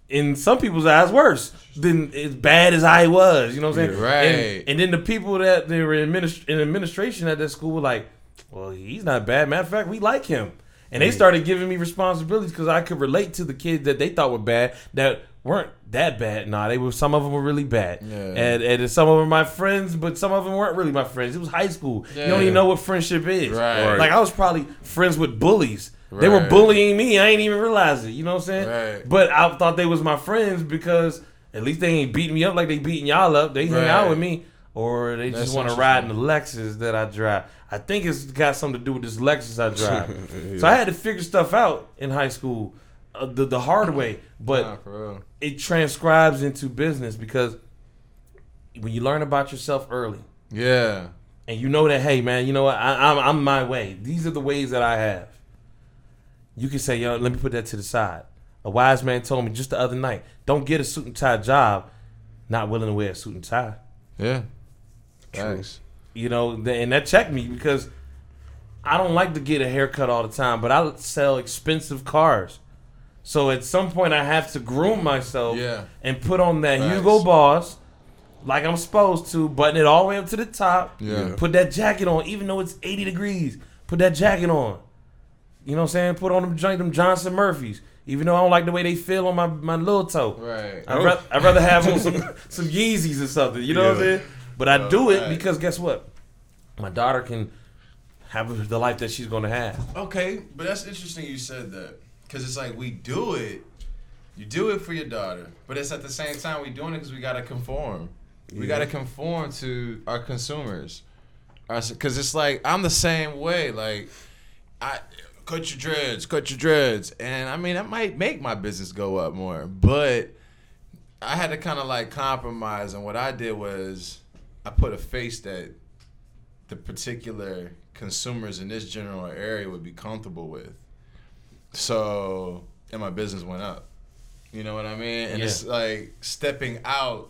in some people's eyes worse than as bad as I was. You know what I'm saying? Yeah, right. And, and then the people that they were in, administ- in administration at that school were like, "Well, he's not bad. Matter of fact, we like him." And they started giving me responsibilities because I could relate to the kids that they thought were bad that weren't that bad. Nah, they were. Some of them were really bad, Yeah. and and some of them were my friends, but some of them weren't really my friends. It was high school. Yeah. You don't even know what friendship is. Right. Like I was probably friends with bullies. They were bullying me. I ain't even realize it. You know what I'm saying? Right. But I thought they was my friends because at least they ain't beating me up like they beating y'all up. They hang out with me, or they That's just want to ride in the Lexus that I drive. I think it's got something to do with this Lexus I drive. So I had to figure stuff out in high school, uh, the the hard way. But Nah, it transcribes into business because when you learn about yourself early Yeah. and you know that hey man you know what I, I'm, I'm my way these are the ways that i have you can say yo let me put that to the side a wise man told me just the other night don't get a suit and tie job not willing to wear a suit and tie Yeah. Thanks. you know and that checked me because i don't like to get a haircut all the time but i sell expensive cars so at some point i have to groom myself Yeah. and put on that Facts. hugo boss like i'm supposed to button it all the way up to the top Yeah. Put that jacket on, even though it's 80 degrees. Put that jacket on. You know what I'm saying? Put on them, them Johnson Murphys. Even though I don't like the way they feel on my, my little toe. Right. I'd, rather, I'd rather have on some, some Yeezys or something. You know what I'm saying? But I oh, do it because guess what? My daughter can have the life that she's going to have. Okay, but that's interesting you said that because it's like we do it, you do it for your daughter, but it's at the same time we're doing it because we gotta conform. We gotta conform to our consumers, because it's like I'm the same way. Like I cut your dreads, cut your dreads, and I mean that might make my business go up more, but I had to kind of like compromise, and what I did was I put a face that the particular consumers in this general area would be comfortable with. So, and my business went up. You know what I mean? And it's like stepping out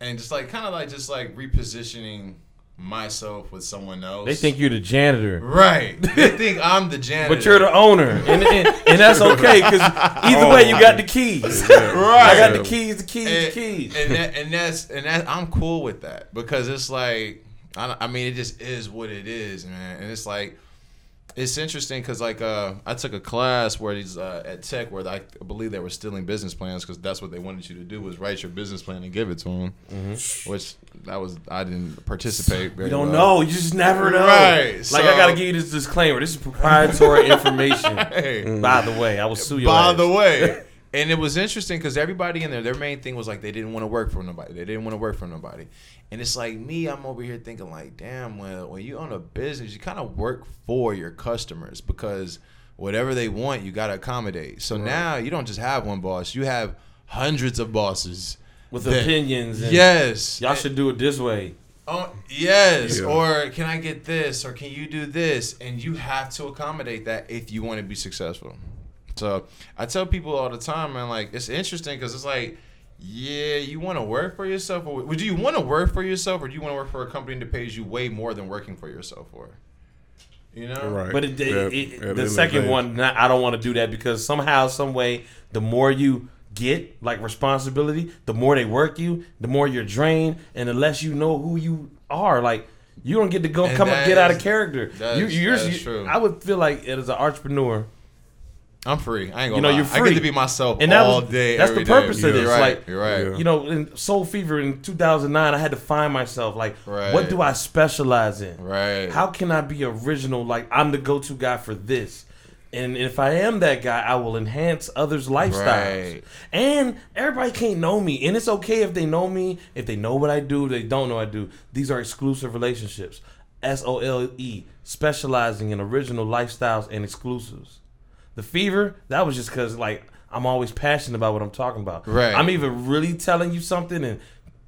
and just like kind of like just like repositioning myself with someone else. They think you're the janitor. right. They think I'm the janitor. But you're the owner, and, and, and that's okay because either way you got the keys. right. I got the keys, the keys, and, the keys. and that and that's and that I'm cool with that because it's like I, I mean it just is what it is, man. And it's like it's interesting because like uh, I took a class where these uh, at Tech where I believe they were stealing business plans because that's what they wanted you to do was write your business plan and give it to them, which that was I didn't participate. Very You don't well. know. You just never know. Right, Like I gotta give you this disclaimer. This is proprietary information. Hey. By the way, I will sue you. By the way, and it was interesting because everybody in there, their main thing was like they didn't want to work for nobody. They didn't want to work for nobody. And it's like me, I'm over here thinking like, damn, well, when you own a business, you kind of work for your customers because whatever they want, you got to accommodate. So now you don't just have one boss, you have hundreds of bosses with that- opinions. And Yes, y'all should do it this way. Oh, yes. Yeah. Or can I get this? Or can you do this? And you have to accommodate that if you want to be successful. So I tell people all the time, man, like, it's interesting because it's like, yeah, you want to work for yourself? Or would you want to work for yourself or do you want to work for a company that pays you way more than working for yourself for? You know? Right. But it, it, At- it- at the end the second one, not, I don't want to do that because somehow, some way, the more you get like responsibility, the more they work you, the more you're drained, and the less you know who you are. Like you don't get to go And come up, that get out of character. that You, is- you're, that is you- true. I would feel like as an entrepreneur, I'm free. I ain't gonna You know, lie. you're free. I get to be myself And that all was- day. that's every the purpose day. of this, You're right. like- you're right. Yeah. you know, in Soul Fever in 2009, I had to find myself. Like, Right. what do I specialize in? Right. How can I be original? Like, I'm the go-to guy for this. And if I am that guy, I will enhance others' lifestyles. Right. And everybody can't know me. And it's okay if they know me, if they know what I do, they don't know I do. These are exclusive relationships. S O L E, specializing in original lifestyles and exclusives. The fever, that was just because, like, I'm always passionate about what I'm talking about. Right. I'm either really telling you something and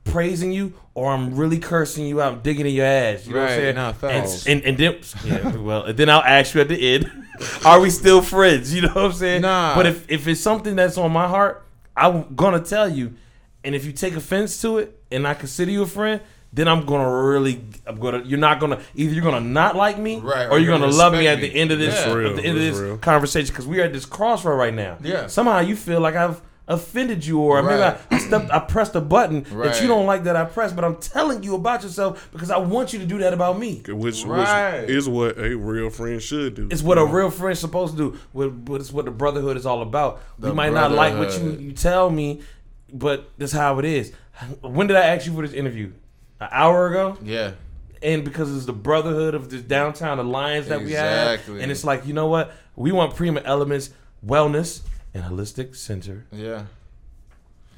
praising you, or I'm really cursing you out, digging in your ass. You know what I'm saying? nah, facts. and, and, and then, yeah, well, and then I'll ask you at the end, are we still friends? You know what I'm saying? Nah. But if, if it's something that's on my heart, I'm gonna tell you. And if you take offense to it, and I consider you a friend, then I'm gonna really, I'm gonna, you're not gonna either you're gonna not like me, Right, or, or you're you're gonna gonna love me respect at the end of this, Yeah. at the end of this real. conversation, because we are at this crossroad right now. Yeah. Somehow you feel like I've offended you, or maybe Right. I, I stepped, I pressed a button that you don't like that I pressed, but I'm telling you about yourself because I want you to do that about me. Which, Right. which is what a real friend should do. It's what a real friend's supposed to do. What, what it's what the brotherhood is all about. we might not like what you, you tell me, but that's how it is. When did I ask you for this interview? An hour ago? Yeah. and because it's the brotherhood of this downtown alliance that we have, and it's like you know what we want Prima Elements Wellness and Holistic Center Yeah.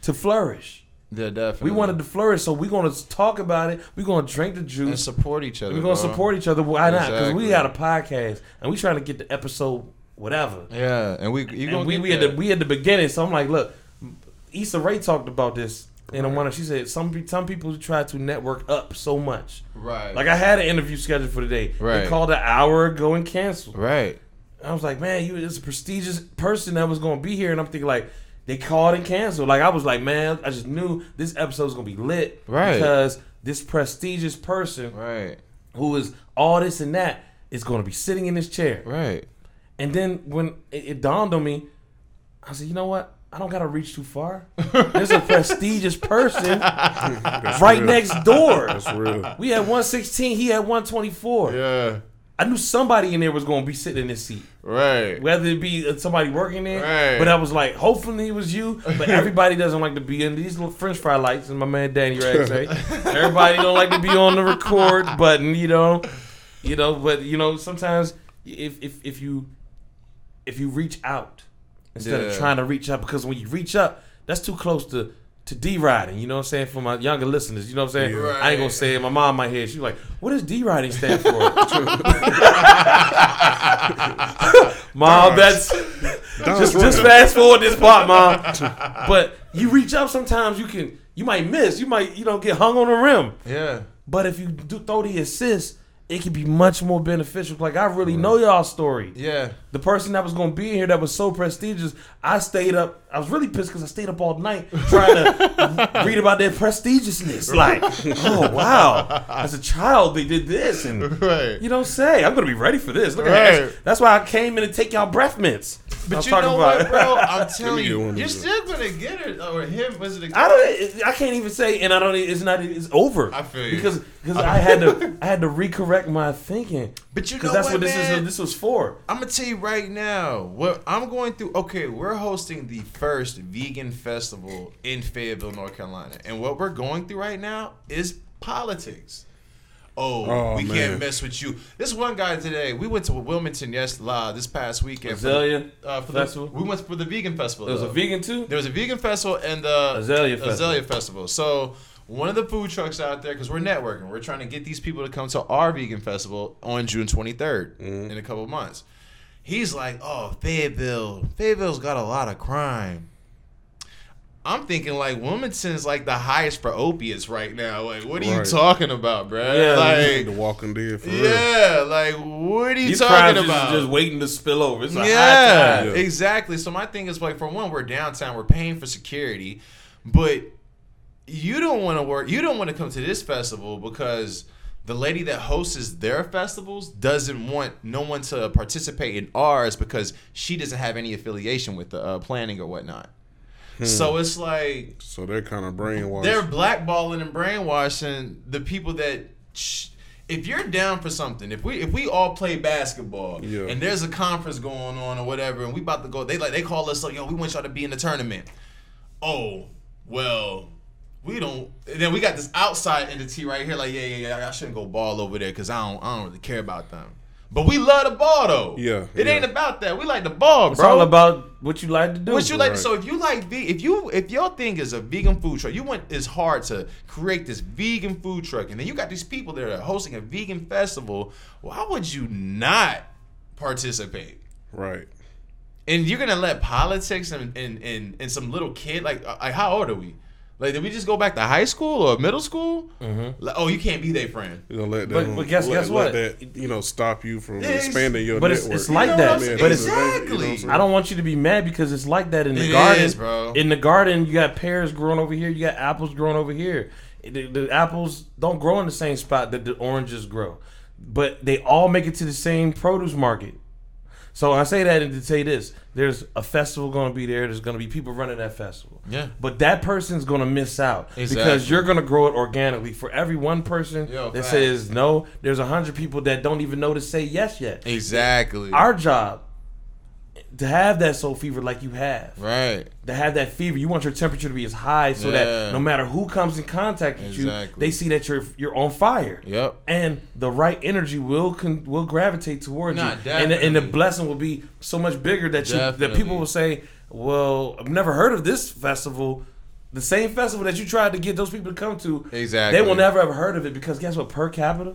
to flourish. Yeah, definitely. We wanted to flourish, so we're gonna talk about it. We're gonna drink the juice and support each other. We're gonna bro. support each other. Why not? Because we got a podcast and we trying to get the episode whatever. Yeah, and we you And we we at the we at the beginning, so I'm like, look, Issa Rae talked about this. And one, she said some some people try to network up so much. right. Like I had an interview scheduled for today. Right. They called an hour ago and canceled. right. I was like, man, you is a prestigious person that was gonna be here, and I'm thinking like they called and canceled. Like I was like, man, I just knew this episode was gonna be lit, Right. Because this prestigious person Right. who is all this and that is gonna be sitting in this chair. Right. And then when it, it dawned on me, I said, you know what? I don't gotta reach too far. There's a prestigious person right real. next door. That's real. We had 116, he had 124. Yeah. I knew somebody in there was going to be sitting in this seat, Right. whether it be uh, somebody working there. Right. But I was like, hopefully it was you. But everybody doesn't like to be in these little French fry lights, and my man Danny Rag say everybody don't like to be on the record button, you know, you know. But you know, sometimes if if if you if you reach out instead of trying to reach up, because when you reach up, that's too close to. To D riding, you know what I'm saying? For my younger listeners, you know what I'm saying? Yeah. I ain't gonna say it. My mom might hear. She's like, "What does D riding stand for?" Mom, that's just just fast forward this part, mom. But you reach up sometimes, you can you might miss, you might you know get hung on the rim. Yeah. But if you do throw the assist, it could be much more beneficial. Like I really know y'all story. Yeah. The person that was gonna be here that was so prestigious, I stayed up. I was really pissed because I stayed up all night trying to read about their prestigiousness. Like, oh wow, as a child they did this, and Right. you don't say. I'm gonna be ready for this. Look at Right. that. That's why I came in to take y'all breath mints. But I'm you talking know about- what, bro? I'm telling you, you're those. still gonna get it. Or him? Was it? A, I don't. I can't even say, and I don't. It's not. It's over. I feel you. because because I had to. I had to recorrect my thinking. But you know that's what, what, this man? is. This was for. I'm gonna tell you right now what I'm going through. Okay, we're hosting the first vegan festival in Fayetteville, North Carolina, and what we're going through right now is politics. Oh, Oh, we man. can't mess with you. This one guy today. We went to Wilmington yes, live this past weekend. for the- uh, for Festival? The, we went for the vegan festival. There was a vegan too. There was a vegan festival and the Azalea Festival. Azalea Festival. So one of the food trucks out there, because we're networking, we're trying to get these people to come to our vegan festival on June 23rd mm-hmm. in a couple months. He's like, "Oh, Fayetteville, Fayetteville's got a lot of crime." I'm thinking like Wilmington's like the highest for opiates right now. Like, what are you talking about, bruh? Yeah. like, the Walking Dead for real. yeah, like what are you These talking about? just waiting to spill over. It's yeah. Yeah. exactly. So my thing is like, for one, we're downtown, we're paying for security, but you don't want to work. You don't want to come to this festival because the lady that hosts their festivals doesn't want no one to participate in ours because she doesn't have any affiliation with the uh, planning or whatnot. So it's like So they're kind of brainwashed. they're blackballing and brainwashing the people that. Sh- if you're down for something, if we if we all play basketball Yeah. and there's a conference going on or whatever, and we about to go, they like they call us like, yo, we want y'all to be in the tournament. Oh, well, we don't. And then we got this outside entity right here, like, yeah, yeah, yeah, I shouldn't go ball over there because I don't I don't really care about them. But we love the ball though. Yeah, it yeah. ain't about that. We like the ball, It's bro. all about what you like to do. What you like? Right. So if you like, ve- if you if your thing is a vegan food truck, you want it's hard to create this vegan food truck, and then you got these people that are hosting a vegan festival. Why would you not participate? right. And you're gonna let politics and and and, and some little kid like uh, like how old are we? Like did we just go back to high school or middle school? Mm-hmm. Like, oh, you can't be their friend. You know, let But- them, but guess- let, guess let what? that you know stop you from it's- expanding your but it's- network. it's like You know that. what I'm saying? But it's- exactly. I don't want you to be mad because it's like that in the It garden. is, bro. In the garden, you got pears growing over here. You got apples growing over here. The, the apples don't grow in the same spot that the oranges grow, but they all make it to the same produce market. So I say that and to say this: there's a festival going to be there. There's going to be people running that festival. Yeah. But that person's going to miss out because you're going to grow it organically. For every one person Yo, that facts. says no, there's a hundred people that don't even know to say yes yet. Exactly. Our job to have that soul fever like you have, right. to have that fever, you want your temperature to be as high so Yeah. that no matter who comes in contact with you, they see that you're you're on fire Yep. and the right energy will con- will gravitate towards Nah, you, and the, and the blessing will be so much bigger that you that people will say, "Well, I've never heard of this festival." The same festival that you tried to get those people to come to, Exactly. they will never have heard of it because guess what? Per capita,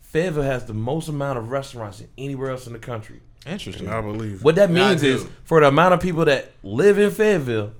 Fayetteville has the most amount of restaurants than anywhere else in the country. Interesting. I believe. What that means is for the amount of people that live in Fayetteville,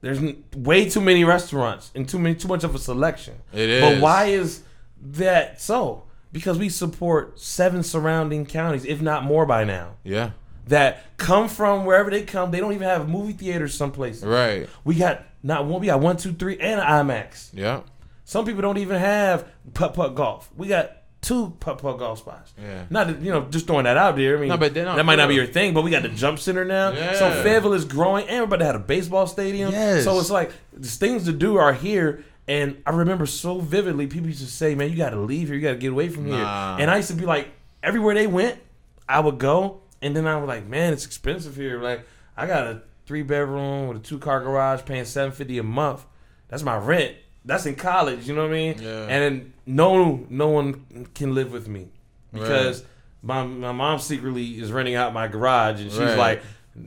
there's way too many restaurants and too many too much of a selection. It But why is that so? Because we support seven surrounding counties, if not more by now, Yeah. that come from wherever they come. They don't even have movie theaters someplace. Right. We got not one, we got one, two, three, and IMAX. Yeah. Some people don't even have putt putt golf. We got two putt putt golf spots. Yeah. Not that, you know just throwing that out there. I mean, No, but that might not be your thing, but we got the jump center now. Yeah. So. Fayetteville is growing, and we're about to have a baseball stadium. Yes. So it's like these things to do are here. And I remember so vividly, people used to say, "Man, you got to leave here. You got to get away from here." Nah. And I used to be like, everywhere they went, I would go, and then I was like, "Man, it's expensive here. Like, I got a three bedroom with a two car garage, paying seven fifty a month. That's my rent. That's in college. You know what I mean? Yeah. And no, no one can live with me because my my mom secretly is renting out my garage, and she's Right. like,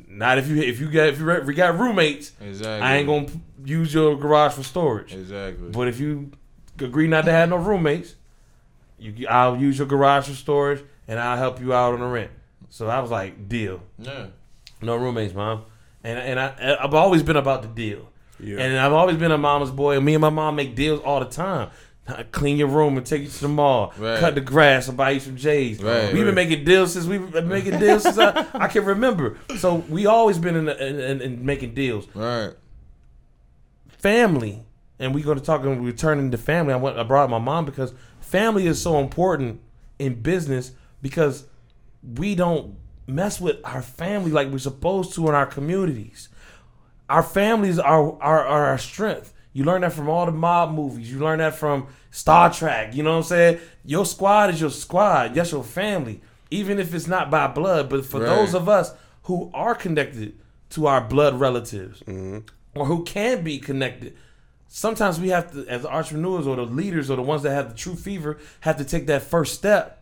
"Not if you if you got if you, if you got roommates, Exactly. I ain't gonna use your garage for storage. Exactly. But if you agree not to have no roommates, you I'll use your garage for storage, and I'll help you out on the rent." So I was like, "Deal." yeah. No roommates, mom. And and I I've always been about the deal. Yeah. And I've always been a mama's boy. Me and my mom make deals all the time. Clean your room and take you to the mall. Right. Cut the grass and buy you some J's. Right. We've been making deals since we've been making deals since I, I can remember. So we always been in, the, in, in, in making deals. Right. Family, and we're going to talk and returning to family. I went I brought my mom because family is so important in business because we don't mess with our family like we're supposed to in our communities. Our families are, are, are our strength. You learn that from all the mob movies. You learn that from Star Trek. You know what I'm saying? Your squad is your squad. That's your family. Even if it's not by blood, but for Right. those of us who are connected to our blood relatives mm-hmm. or who can be connected, sometimes we have to, as entrepreneurs or the leaders or the ones that have the true fever, have to take that first step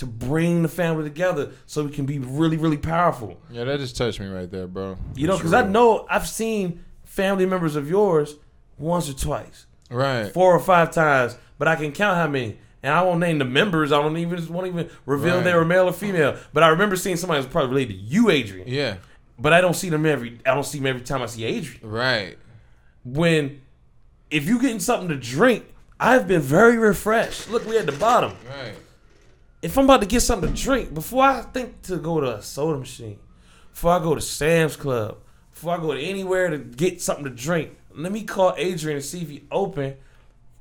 to bring the family together so we can be really, really powerful. Yeah, that just touched me right there, bro. You know, because I know I've seen family members of yours once or twice, Right. four or five times, but I can count how many. And I won't name the members. I don't even won't even reveal Right. they were male or female. But I remember seeing somebody who's probably related to you, Adrian. Yeah. But I don't see them every. I don't see them every time I see Adrian. Right. When, if you getting something to drink, I've been very refreshed. Look, we at the bottom. Right. If I'm about to get something to drink, before I think to go to a soda machine, before I go to Sam's Club, before I go to anywhere to get something to drink, let me call Adrian and see if he open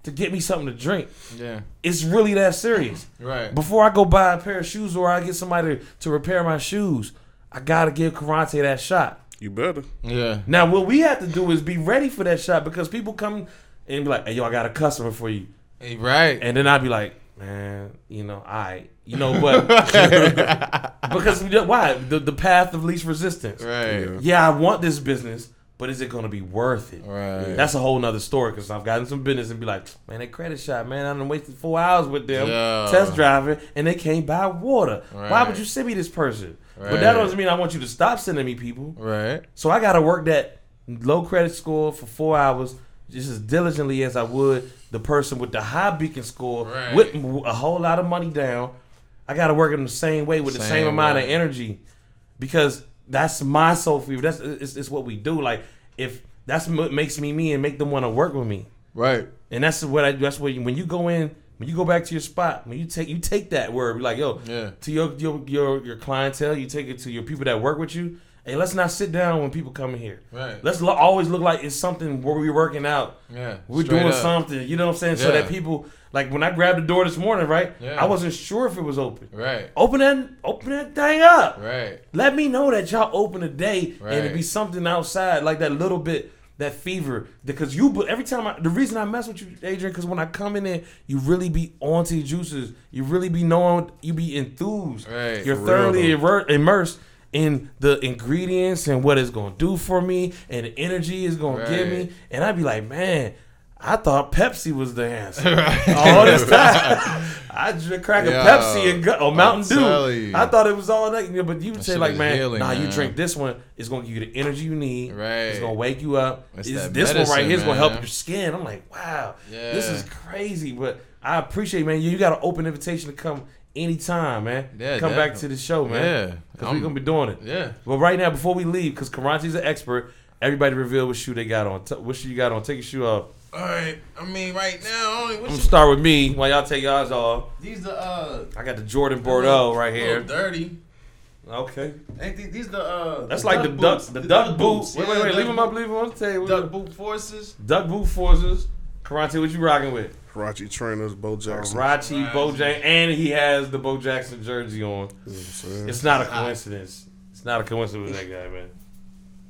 to get me something to drink. Yeah. It's really that serious. Right. Before I go buy a pair of shoes or I get somebody to, to repair my shoes, I gotta give Karate that shot. You better. Yeah. Now what we have to do is be ready for that shot because people come and be like, "Hey, yo, I got a customer for you," Hey, Right. and then I'd be like, "Man, you know, I, you know, but." because we don't- why the the path of least resistance. Right. Yeah. Yeah, I want this business, but is it going to be worth it? Right. That's a whole nother story because I've gotten some business and be like, man, they credit shot, man. I done wasted four hours with them Yeah. test driving and they can't buy water. Why would you send me this person? But that doesn't mean I want you to stop sending me people. Right. So I got to work that low credit score for four hours just as diligently as I would the person with the high beacon score Right. with a whole lot of money down. I got to work in the same way with the same Same amount of energy because that's my soul fever. That's it's, it's what we do. Like if that's what makes me me and make them want to work with me. Right. And that's what I. That's what you, when you go in, when you go back to your spot, when you take you take that word, be like, yo, Yeah. to your your your your clientele, you take it to your people that work with you. Hey, let's not sit down when people come in here. Right. Let's lo- always look like it's something where we're working out. Yeah. We're doing up. something. You know what I'm saying? So that people like when I grabbed the door this morning, right? Yeah. I wasn't sure if it was open. Right. Open that, open that thing up. Right. Let me know that y'all open a day and it Right. be something outside, like that little bit, that fever. Because you, but every time I, the reason I mess with you, Adrian, because when I come in there, you really be onto your juices. You really be knowing, you be enthused. Right. You're real, thoroughly immersed in the ingredients and what it's gonna do for me and the energy it's gonna give me. And I'd be like, man. I thought Pepsi was the answer. Right. All this time, I drink crack a Yo, Pepsi and go, or Mountain Dew. I thought it was all that, but you would say like, man, healing, nah, you drink this one, it's gonna give you the energy you need. Right. It's gonna wake you up. It's this one right here is gonna help your skin. I'm like, wow, this is crazy. But I appreciate, man. You, you got an open invitation to come anytime, man. Yeah, come back to the show, man. Yeah. because we're gonna be doing it. Yeah. But right now, before we leave, because Karate's an expert, everybody reveal what shoe they got on. T- what shoe you got on? Take your shoe off. All right. I mean, right now, only I'm gonna start with me while y'all take yours off. these the uh. I got the Jordan Bordeaux right little here. Dirty. Okay. Ain't these, these the uh? That's like the duck, the duck boot. Wait, wait, wait. Leave them up. Leave them on the table. Duck boot forces. Duck boot forces. Karate, what you rocking with? Rachi Trainers, Bo Jackson. Rachi, Bo Jackson, and he has the Bo Jackson jersey on. You know what I'm saying? It's not a coincidence. It's not a coincidence with that guy, man.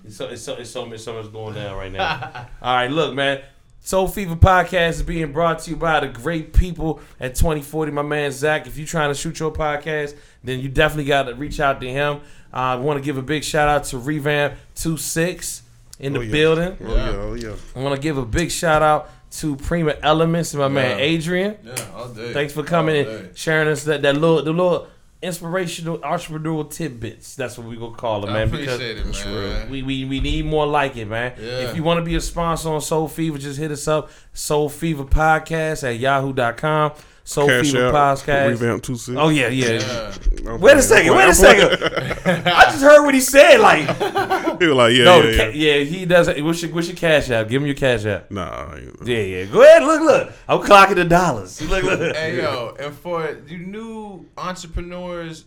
It's so it's so it's so much so much going down right now. All right, look, man. Soul Fever Podcast is being brought to you by the great people at 2040. My man Zach. If you're trying to shoot your podcast, then you definitely got to reach out to him. Uh, I want to give a big shout out to Revamp 26 in the Oh, yeah. building. Oh yeah, oh yeah. I want to give a big shout out to Prima Elements and my man Adrian. Yeah, all day. Thanks for coming All and sharing us that, that little the little inspirational entrepreneurial tidbits. That's what we gonna call it, I man. appreciate it, man. we, we we need more like it, man. Yeah. If you want to be a sponsor on Soul Fever, just hit us up. Soul Fever Podcast at yahoo.com. Soul Cash Fever out. Podcast. Revamp two six. Oh yeah, yeah. Yeah. Wait a second, wait a second. I just heard what he said. Like, He was like, yeah, no, yeah, the yeah. ca- yeah, he does. What's your, what's your cash out? Give him your cash out. Nah, Yeah, yeah. Go ahead, look, look. I'm clocking the dollars. Look, look. Hey yo, and for you new entrepreneurs,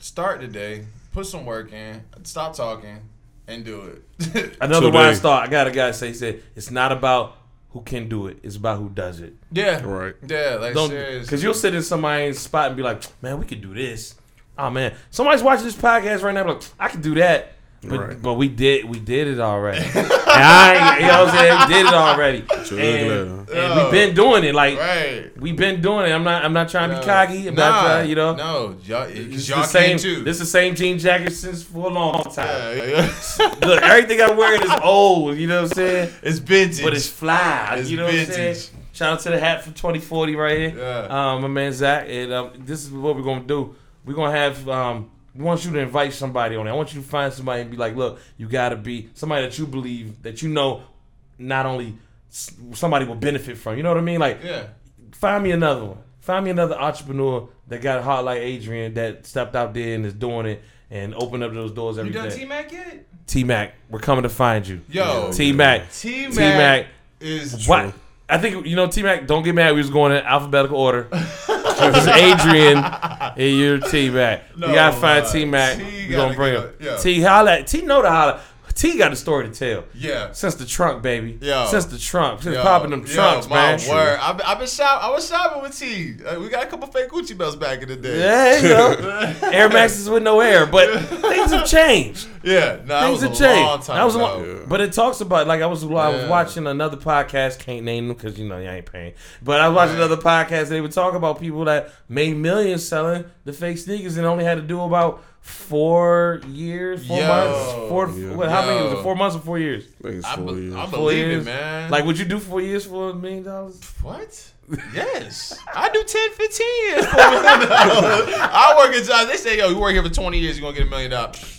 start today. Put some work in. Stop talking and do it. Another Today. wise thought. I got a guy say he said it's not about who can do it. It's about who does it. yeah. Right. Yeah. Like Don't serious. because you'll sit in somebody's spot and be like, man, we could do this. Oh man, somebody's watching this podcast right now. Like, I could do that. But, Right. but we did we did it already. and I, you know what I'm saying? We did it already. And, and we've been doing it. Like Right. we've been doing it. I'm not I'm not trying to be cocky. I'm not Nah, trying, you know. No, y'all, is y'all the same. too. This is the same jean jacket since for a long time. yeah, yeah. Look, everything I'm wearing is old. You know what I'm saying? it's vintage. but it's fly. It's you know what I'm saying? Shout out to the hat from 2040 right here. Yeah. Um, my man Zach. And um, this is what we're gonna do. We're gonna have. Um, want you to invite somebody on it. I want you to find somebody and be like, look, you gotta be somebody that you believe that you know, not only somebody will benefit from. You know what I mean? Like, yeah. find me another one. Find me another entrepreneur that got a heart like Adrian that stepped out there and is doing it and opened up those doors every day. You done. T Mac yet? T Mac, we're coming to find you. Yo, T Mac. T T Mac. is What? I think you know T Mac. Don't get mad. We was going in alphabetical order. This is Adrian and you're T Mac. No, we gotta find uh, T Mac. T We gonna bring him. T holla. T know the holla. T got a story to tell. Yeah. Since the trunk, baby. Yeah. Since the trunk. Since Yo, popping them yo, trunks, my man. Word. I've been, I've been shop, I was shopping with T. Uh, we got a couple fake Gucci belts back in the day. Yeah, you know. Air Maxes with no air, but things have changed. Yeah. No, Things have changed. That was a long, Yeah. but it talks about like I was I was Yeah. watching another podcast. Can't name them because you know you ain't paying. But I was watching Right. another podcast. They would talk about people that made millions selling the fake sneakers and only had to do about four years, four Yo. months, four. Yeah. What? How many was it? Four months or four years? I think it's I, four be- years. I Four believe years? it, man. Like, would you do four years for a million dollars? What? Yes. I do 10, 15 years for a million dollars. I work at jobs. They say, yo, you work here for 20 years, you're going to get a million dollars.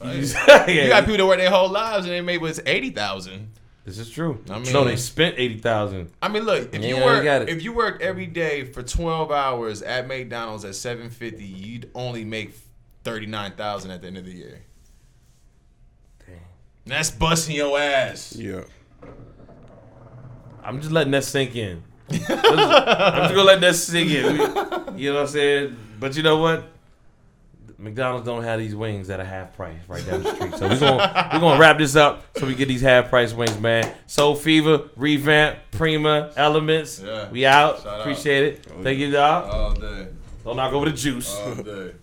You got people that work their whole lives and they made what's 80000 This is true. I no, they spent eighty thousand. I mean, look, if Yeah, you you work got it. if you work every day for 12 hours at McDonald's at 750, you'd only make 39,000 at the end of the year. Dang. And that's busting your ass. Yeah. I'm just letting that sink in. I'm just gonna let that sink in. We- you know what I'm saying? But you know what? McDonald's don't have these wings at a half price right down the street. So we're gonna we're gonna wrap this up so we get these half price wings, man. Soul Fever, Revamp, Prima, Elements. Yeah. We out. Shout out. Appreciate it. Oh, Thank you, y'all. All day. Don't knock over the juice. All day.